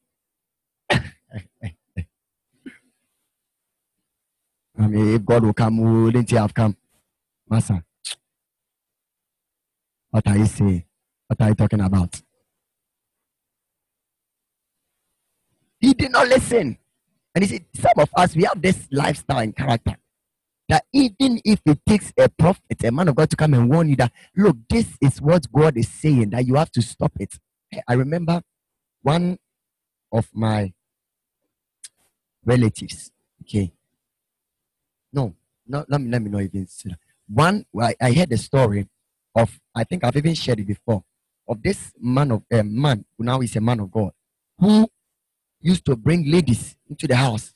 I mean, if God will come, wouldn't he have come? Master, what are you saying? What are you talking about? He did not listen. And he said, Some of us, we have this lifestyle and character that even if it takes a prophet, a man of God to come and warn you that, look, this is what God is saying, that you have to stop it. I remember one of my relatives, okay, no, no, let me let me see that. One, I, I heard the story of, I think I've even shared it before, of this man of a uh, man who now is a man of God, who used to bring ladies into the house,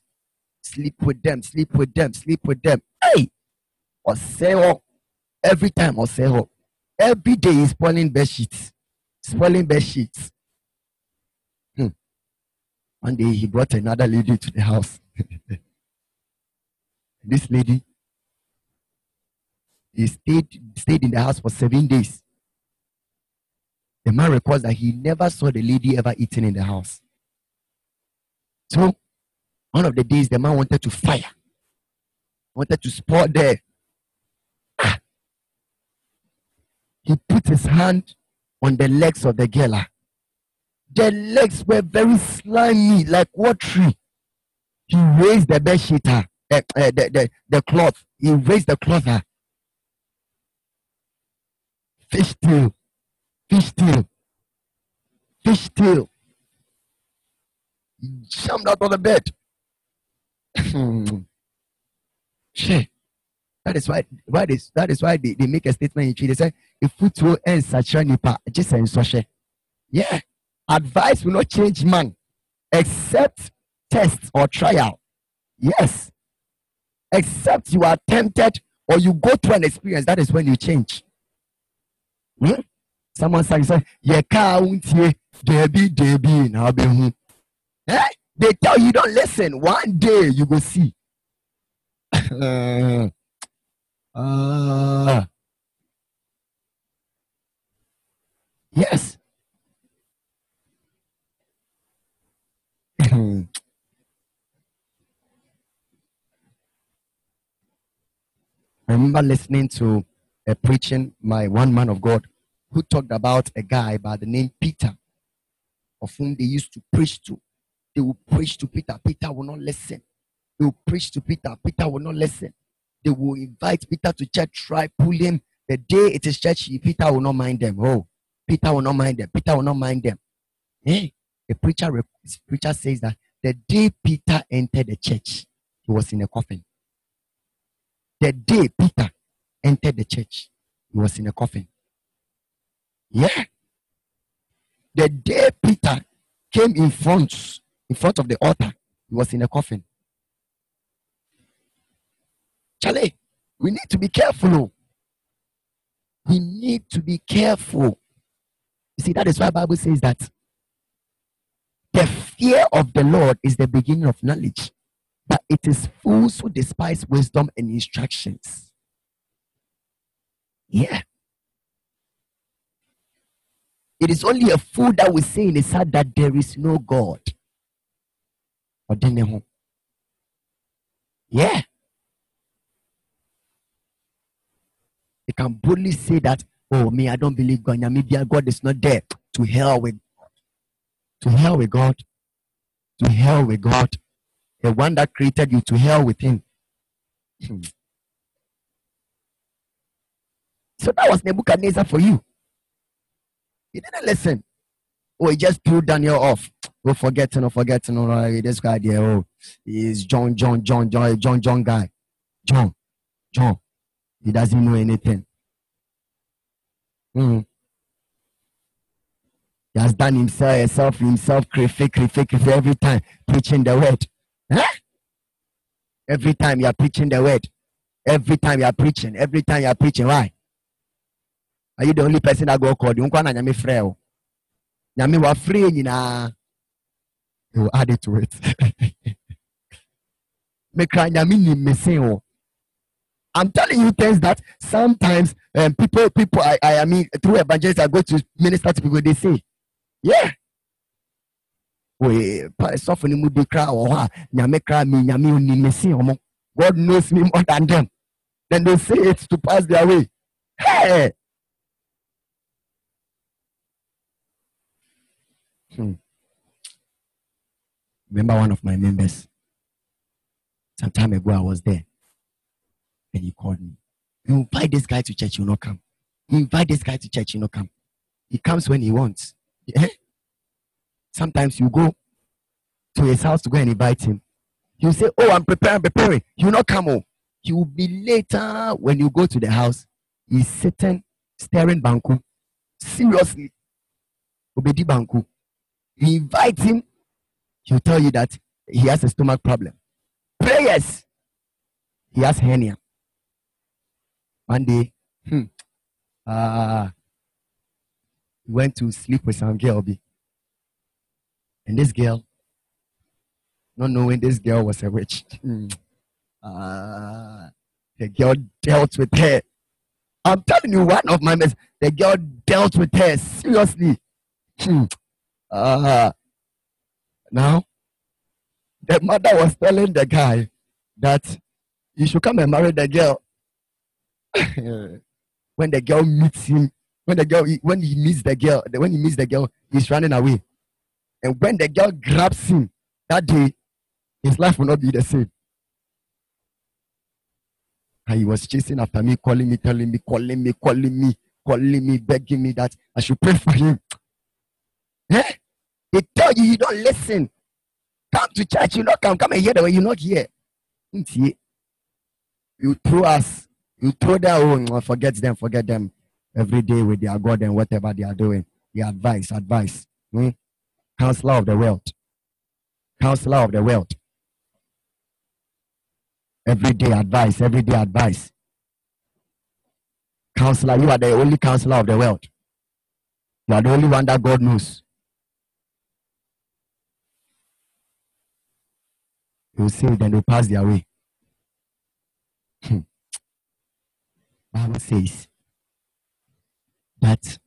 sleep with them, sleep with them, sleep with them. Hey, or say oh, every time or say oh, every day he's spoiling bed sheets, spoiling bed sheets. Hmm. One day he brought another lady to the house. This lady, he stayed, stayed in the house for seven days. the man records that he never saw the lady ever eating in the house. So one of the days the man wanted to fire, wanted to spot there. Ah. He put his hand on the legs of the girl. Ah. The legs were very slimy, like watery. He raised the bed sheet, uh, uh, the, the, the cloth. He raised the cloth. Uh. Fish tail, fish tail, fish. He jumped out of the bed. That is why, why this, that is why they, they make a statement in Twi. They say, if end such a nipa, just saying so Yeah. Advice will not change man except test or trial. Yes. Except you are tempted or you go through an experience, that is when you change. Hmm? Someone says, "Yeah, car Debbie, Debbie, now be eh? They tell you don't listen. One day you go see. uh, yes. I remember listening to a preaching, by one man of God, who talked about a guy by the name Peter, of whom they used to preach to. They will preach to Peter. Peter will not listen. They will preach to Peter. Peter will not listen. They will invite Peter to church, try, pull him. The day it is church, Peter will not mind them. Oh, Peter will not mind them. Peter will not mind them. Hey, the preacher, the preacher says that the day Peter entered the church, he was in a coffin. The day Peter entered the church, he was in a coffin. Yeah. The day Peter came in front, in front of the altar, he was in a coffin. Charlie, we need to be careful. Oh. We need to be careful. You see, that is why Bible says that the fear of the Lord is the beginning of knowledge. But it is fools who despise wisdom and instructions. Yeah. It is only a fool that will say in his heart that there is no God. Yeah. They can boldly say that, oh, me, I don't believe God. Maybe God is not there. To hell with God. To hell with God. To hell with God the one that created you to hell with him. Hmm. So that was Nebuchadnezzar for you. He didn't listen. Oh, he just pulled Daniel off. Oh, forgetting, oh, forgetting, oh, this guy there, oh, he's John, John, John, John, John, John guy. John, John. He doesn't know anything. Hmm. He has done himself, himself, himself, fake, fake every time, preaching the word. Huh? Every time you are preaching the word, every time you are preaching, every time you are preaching, why? Are you the only person that go call you? Na nyame frɛ o. Nyame wa frɛ nyinaa. You will add it to it. Mekra nyame ni missing o. I'm telling you things that sometimes um, people, people, I, I, I mean, through evangelists, I go to minister to people, they say, yeah, sɔfo no mu bi kra wɔ hɔ a nyame kra me nyame god knows me more than them. Then they say it to pass their way. Hey! Hmm. remember one of my members? Some time ago i was there. And he called me. You invite this guy to church you not come. You invite this guy to church you not come. He comes when he wants. Yeah? Sometimes you go to his house to go and invite him. He'll say, Oh, I'm preparing, preparing. He'll not come home. He will be later when you go to the house. He's sitting, staring Banku. Seriously. Obedi Banku. You invite him, he'll tell you that he has a stomach problem. Prayers. He has hernia. One day, hmm, uh, he went to sleep with some girl. And this girl, not knowing this girl was a witch, uh, the girl dealt with her. I'm telling you, one of my mes- the girl dealt with her seriously. Uh, now, the mother was telling the guy that you should come and marry the girl. when the girl meets him, when the girl, when he meets the girl, when he meets the girl, he's running away. And when the girl grabs him that day, his life will not be the same. And he was chasing after me, calling me, telling me, calling me, calling me, calling me, begging me that I should pray for him. Eh? They tell you you don't listen. Come to church, you not come. Come and hear the way you're not hear. You throw us, you throw them, oh, forget them, forget them every day with their God and whatever they are doing. The advice, advice. Hmm? Counselor of the world. Counselor of the world. Everyday advice, everyday advice. Counselor, you are the only counselor of the world. You are the only one that God knows. You will save them, they pass their way. Hmm. Bible says that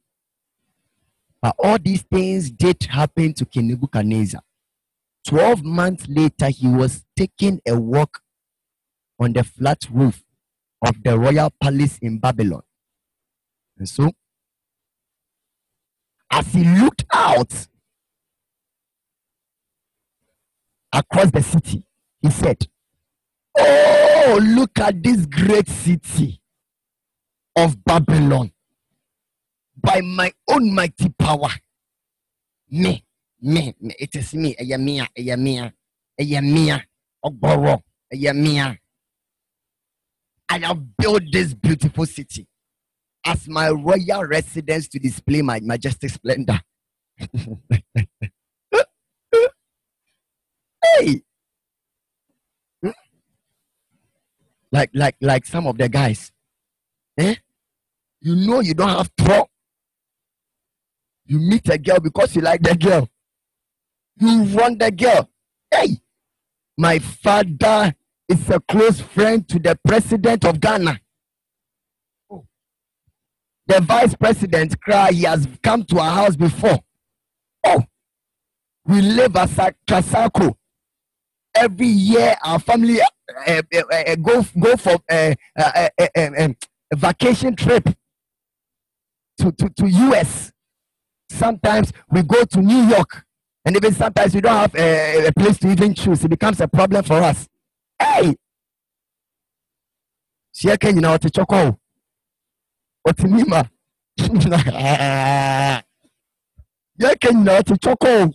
but all these things did happen to King Nebuchadnezzar. Twelve months later, he was taking a walk on the flat roof of the royal palace in Babylon. And so, as he looked out across the city, he said, Oh, look at this great city of Babylon. By my own mighty power. Me, me, me it is me, a yamia, a yamia, a yamia, ogboro, a yamia. I have built this beautiful city as my royal residence to display my majestic splendor. hey! Hmm? Like, like, like some of the guys. Eh? You know you don't have trouble. You meet a girl because you like the girl. You want the girl. Hey! My father is a close friend to the president of Ghana. Oh. The vice president cry he has come to our house before. Oh, we live as a Trasacco. Every year, our family uh, uh, uh, go go for a, a, a, a vacation trip to, to, to US. Sometimes we go to New York, and even sometimes we don't have a, a place to even choose. It becomes a problem for us. Hey! Shia Kenya na wate choko. Wate nima. Shia Kenya na wate choko.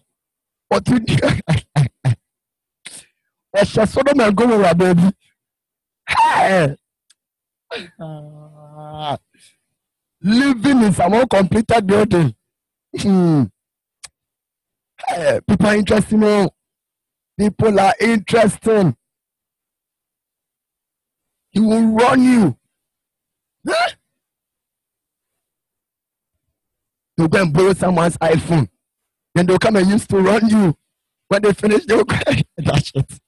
Wate nima. Ẹ̀ṣẹ̀ Sodom and Gomorrah baby. Hey! Ah. Living in some uncompleted building. Hmm. Hey, people are interesting. Oh. People are interesting. He will run you. Huh? They'll go and borrow someone's iPhone. Then they'll come and use to run you. When they finish, they'll go that's it.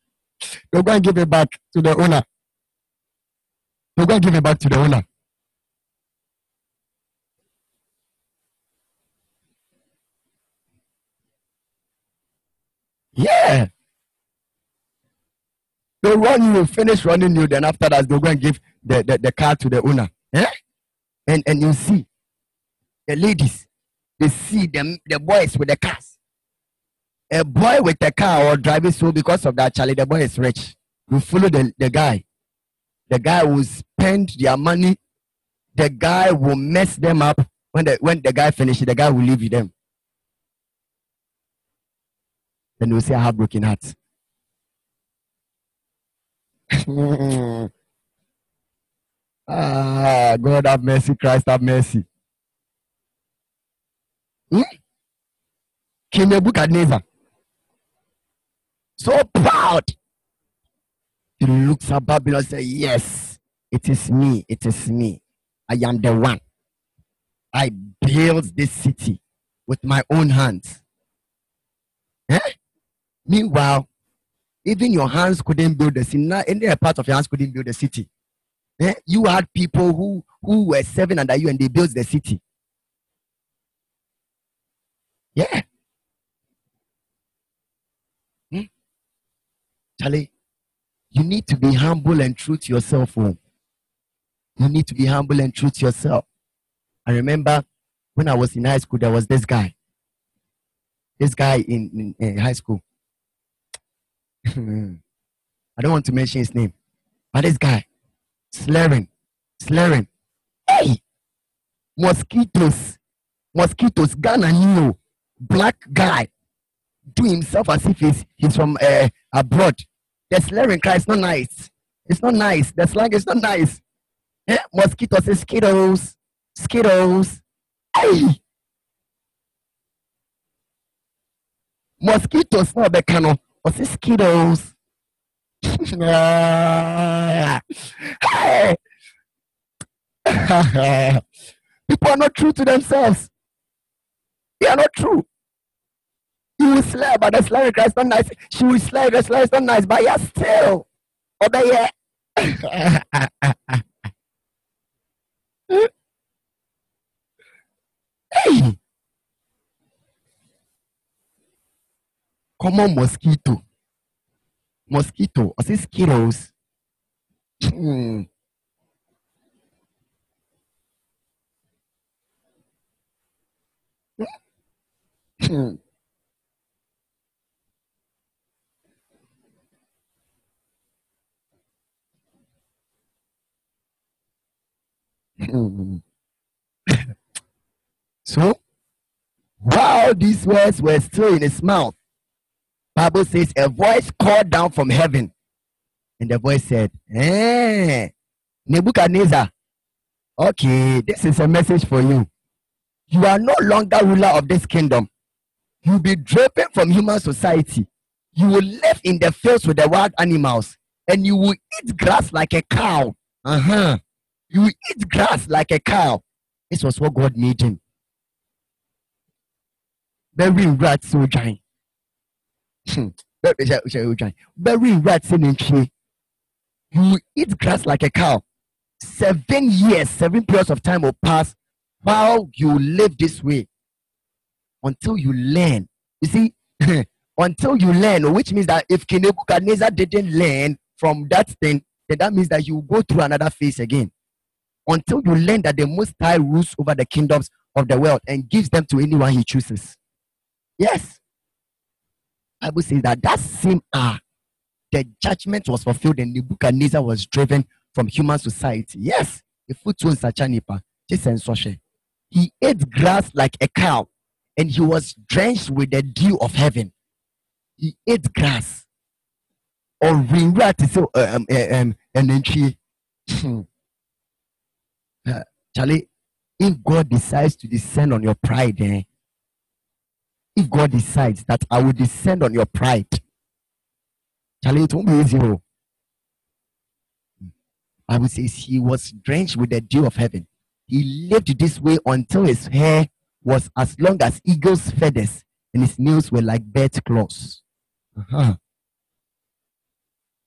They'll go and give it back to the owner. They'll go and give it back to the owner. Yeah. They run you, finish running you, then after that, they'll go and give the, the, the car to the owner. Eh? And and you see the ladies, they see them the boys with the cars. A boy with a car or driving so because of that, Charlie, the boy is rich. You follow the, the guy. The guy will spend their money. The guy will mess them up. When the when the guy finishes, the guy will leave them. Then you say, I have broken heart. ah, God have mercy, Christ have mercy. Hmm? King Nebuchadnezzar. So proud. He looks at Babylon and says, Yes, it is me. It is me. I am the one. I built this city with my own hands. Eh? Meanwhile, even your hands couldn't build the city. Any part of your hands couldn't build the city. Eh? You had people who, who were serving under you and they built the city. Yeah. Hmm? Charlie, you need to be humble and true to yourself. Oh. You need to be humble and true to yourself. I remember when I was in high school, there was this guy. This guy in, in, in high school. I don't want to mention his name, but this guy, slurring, slurring. Hey, mosquitoes, mosquitoes, Ghana Neo, black guy, do himself as if he's, he's from uh, abroad. The slurring cry is not nice. It's not nice. The slang is not nice. Eh? Mosquitoes, skittles, skittles. Hey! Mosquitoes, no, becano. Or skittles. hey! People are not true to themselves. They are not true. You will slay, but the slave is not nice. She will slay, the slave is not nice, but you're still obey it. hey! Common mosquito. Mosquito. I say skittles. Hmm. Hmm. so, while these words were still in his mouth, Bible says a voice called down from heaven, and the voice said, "Eh, Nebuchadnezzar, okay, this is a message for you. You are no longer ruler of this kingdom. You'll be driven from human society. You will live in the fields with the wild animals, and you will eat grass like a cow. Uh huh. You will eat grass like a cow. This was what God made him. Very rat so giant. Very rat so You eat grass like a cow. Seven years, seven periods of time will pass while you live this way until you learn. You see, until you learn, which means that if King Nebuchadnezzar didn't learn from that thing, then that means that you go through another phase again. Until you learn that the Most High rules over the kingdoms of the world and gives them to anyone he chooses. Yes. Bible says that that same hour, the judgment was fulfilled and Nebuchadnezzar was driven from human society. Yes. If Sachanipa, he ate grass like a cow and he was drenched with the dew of heaven. He ate grass. Or rinra so um um and then she Charlie, if God decides to descend on your pride, eh, if God decides that I will descend on your pride, Charlie, it won't be easy. Oh. Bible says he was drenched with the dew of heaven. He lived this way until his hair was as long as eagle's feathers and his nails were like bird claws. Uh-huh.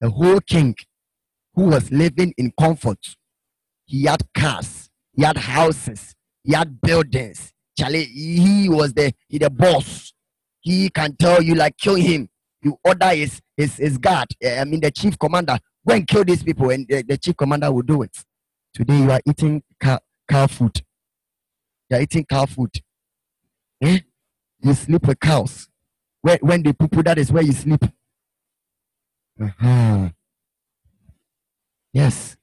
The whole king who was living in comfort, he had cars, he had houses, he had buildings. Charlie, he was the he the boss. He can tell you like kill him. You order his his, his guard. Eh, I mean the chief commander go and kill these people, and the, the chief commander will do it. Today you are eating cow, cow food. You are eating cow food. Eh? You sleep with cows. When, when they poo that is where you sleep. Uh-huh. Yes.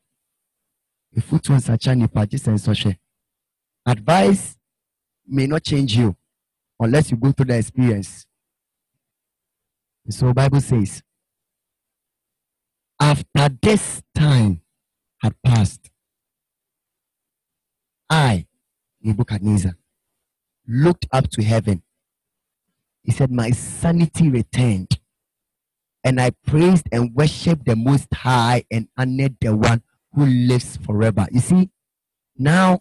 Nsacha nipa jisa nsɔhwɛ. Advice may not change you unless you go through the experience. So Bible says, after this time had passed, I, Nebuchadnezzar, looked up to heaven. He said, My sanity returned. And I praised and worshiped the Most High and honored the one who lives forever. You see, now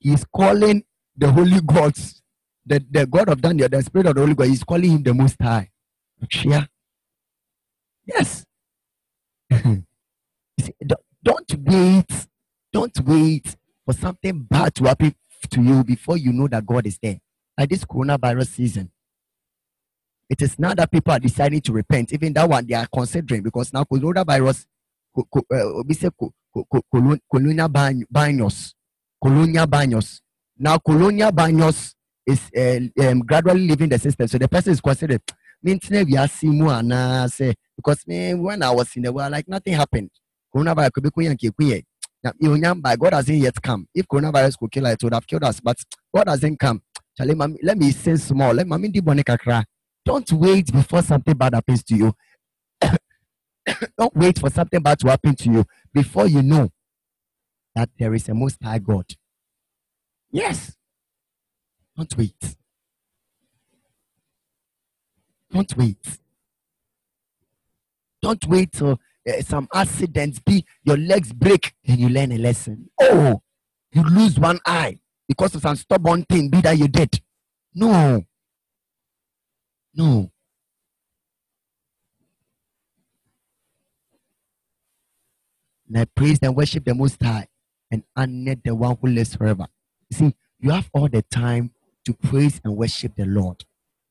he's calling the Holy Gods, the, the God of Daniel, the Spirit of the Holy God, he's calling him the Most High. Yeah. Yes. see, don't wait. Don't wait for something bad to happen to you before you know that God is there. like this coronavirus season. It is now that people are deciding to repent. Even that one they are considering because now coronavirus, uh, we say colonial banos, colonial banos. Now colonial banyos is uh, um, gradually leaving the system. So the person is considered. say because me when I was in the world, like nothing happened. Coronavirus could be now, God hasn't yet come. If coronavirus could kill us, it would have killed us. But God hasn't come. Let me say small. Let me Don't wait before something bad happens to you. Don't wait for something bad to happen to you before you know that there is a most high God. Yes. Don't wait. Don't wait. Don't wait till uh, some accidents be your legs break and you learn a lesson. Oh, you lose one eye because of some stubborn thing, be that you did. No. No. And I praise and worship the Most High and honor the one who lives forever. See, you have all the time to praise and worship the Lord.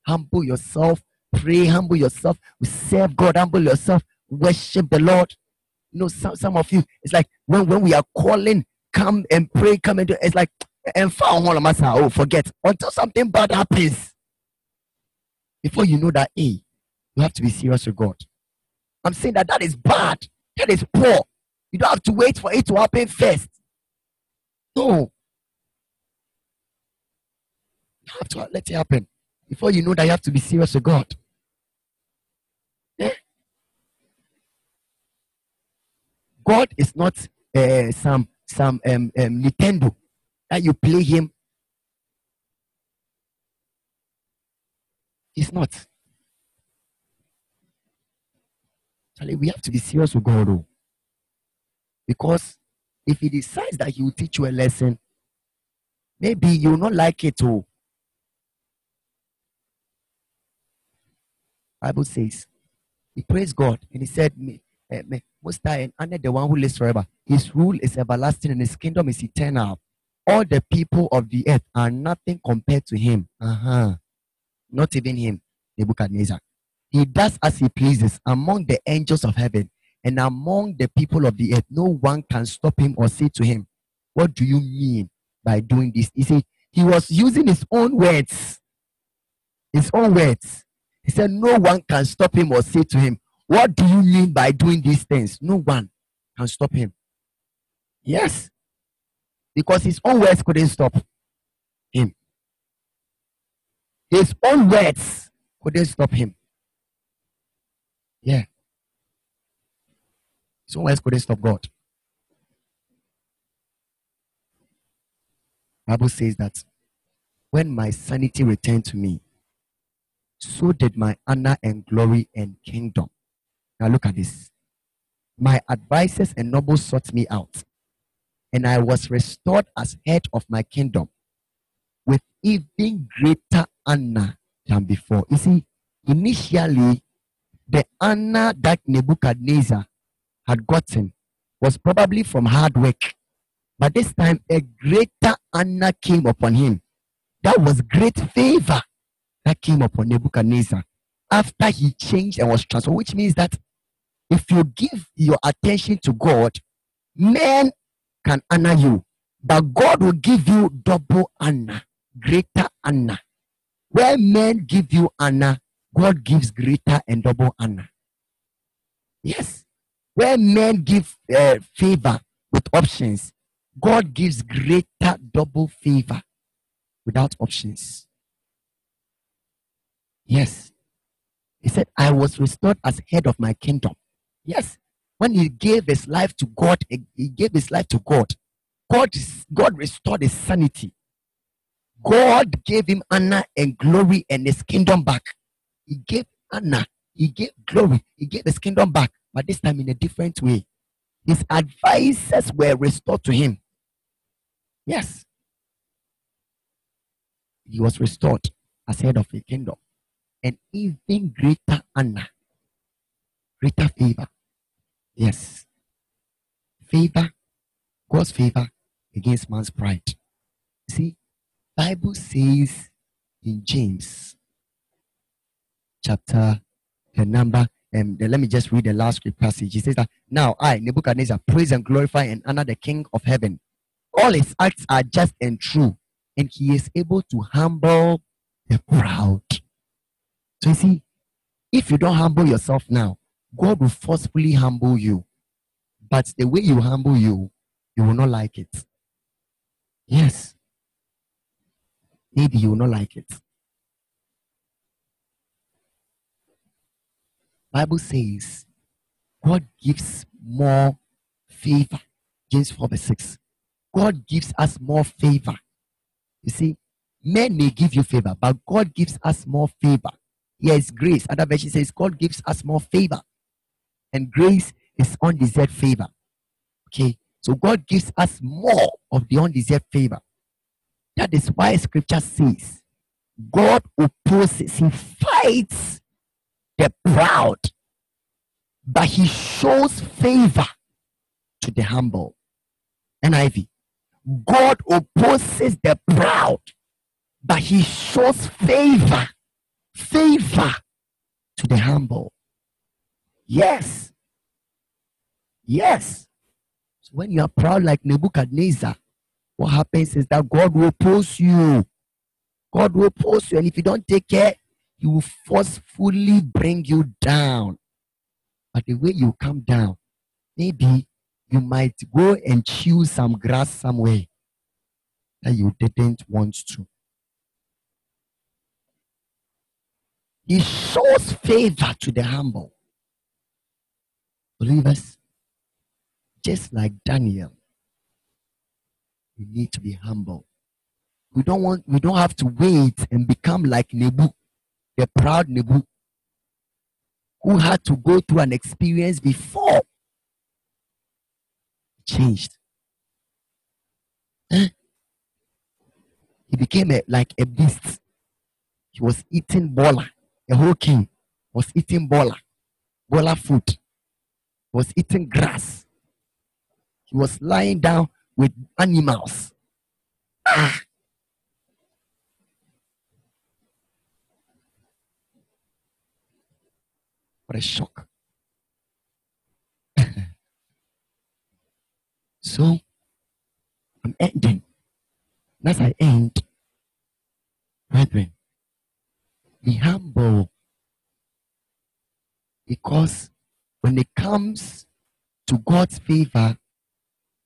Humble yourself, pray, humble yourself, serve God, humble yourself, worship the Lord. You know, some, some of you, it's like when, when we are calling, come and pray, come and do it's like and found all of us oh forget until something bad happens. Before you know that, hey, you have to be serious with God. I'm saying that that is bad. That is poor. You don't have to wait for it to happen first. No. You have to let it happen. Before you know that you have to be serious with God. God is not uh, some some um, um, Nintendo that you play him. He's not. Charlie, we have to be serious with God, though. Because if he decides that he will teach you a lesson, maybe you will not like it too. Bible says he praised God and he said, uh, most high and under the one who lives forever. His rule is everlasting and his kingdom is eternal. All the people of the earth are nothing compared to him. Uh-huh. Not even him, Nebuchadnezzar. He does as he pleases among the angels of heaven and among the people of the earth. No one can stop him or say to him, What do you mean by doing this? He said, He was using his own words. His own words. He said, No one can stop him or say to him, what do you mean by doing these things? No one can stop him. Yes. Because his own words couldn't stop him. His own words couldn't stop him. Yeah. His own words couldn't stop God. Bible says that when my sanity returned to me, so did my honor and glory and kingdom. Now look at this. My advisors and nobles sought me out, and I was restored as head of my kingdom with even greater honor than before. You see, initially, the honor that Nebuchadnezzar had gotten was probably from hard work. But this time, a greater honor came upon him. That was great favor that came upon Nebuchadnezzar after he changed and was transformed, which means that if you give your attention to God, men can honor you, but God will give you double honor, greater honor. Where men give you honor, God gives greater and double honor. Yes. Where men give uh, favor with options, God gives greater double favor without options. Yes. He said, I was restored as head of my kingdom. Yes. When he gave his life to God, he gave his life to God. God, God restored his sanity. God gave him honor and glory and his kingdom back. He gave honor, he gave glory, he gave his kingdom back, but this time in a different way. His advisors were restored to him. Yes. He was restored as head of a kingdom. And even greater honor, greater favor Yes. Favor, God's favor against man's pride. See, Bible says in James chapter, the number, and let me just read the last script passage. He says that now I, Nebuchadnezzar, praise and glorify and honor the King of heaven. All his acts are just and true, and he is able to humble the proud. So you see, if you don't humble yourself now, God will forcefully humble you. But the way you humble you, you will not like it. Yes. Maybe you will not like it. Bible says God gives more favor. James 4 verse 6. God gives us more favor. You see, men may give you favor, but God gives us more favor. Yes, grace. Other version says God gives us more favor. And grace is undeserved favor. Okay. So God gives us more of the undeserved favor. That is why scripture says God opposes, he fights the proud, but he shows favor to the humble. NIV. God opposes the proud, but he shows favor, favor to the humble. Yes. Yes. So when you are proud like Nebuchadnezzar, what happens is that God will oppose you. God will oppose you. And if you don't take care, he will forcefully bring you down. But the way you come down, maybe you might go and chew some grass somewhere that you didn't want to. He shows favor to the humble. Believers, just like Daniel, we need to be humble. We don't want we don't have to wait and become like Nebu the proud Nebu, who had to go through an experience before changed. Eh? He became a, like a beast. He was eating bola. A whole king was eating bola, bola food. Was eating grass. He was lying down with animals. Ah. What a shock. so, I'm ending. As I end, brethren, be humble. Because when it comes to God's favor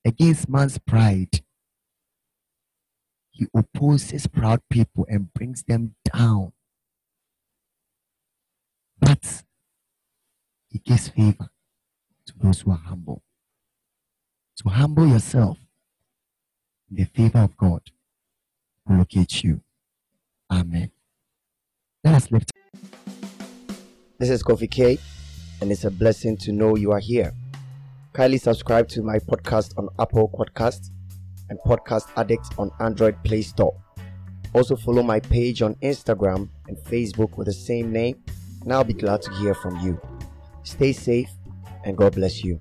against man's pride, he opposes proud people and brings them down. But he gives favor to those who are humble. So humble yourself. in The favor of God will locate you. Amen. Let us lift. This is Kofi K, and it's a blessing to know you are here. Kindly subscribe to my podcast on Apple Podcast and Podcast Addict on Android Play Store. Also follow my page on Instagram and Facebook with the same name, and I'll be glad to hear from you. Stay safe and God bless you.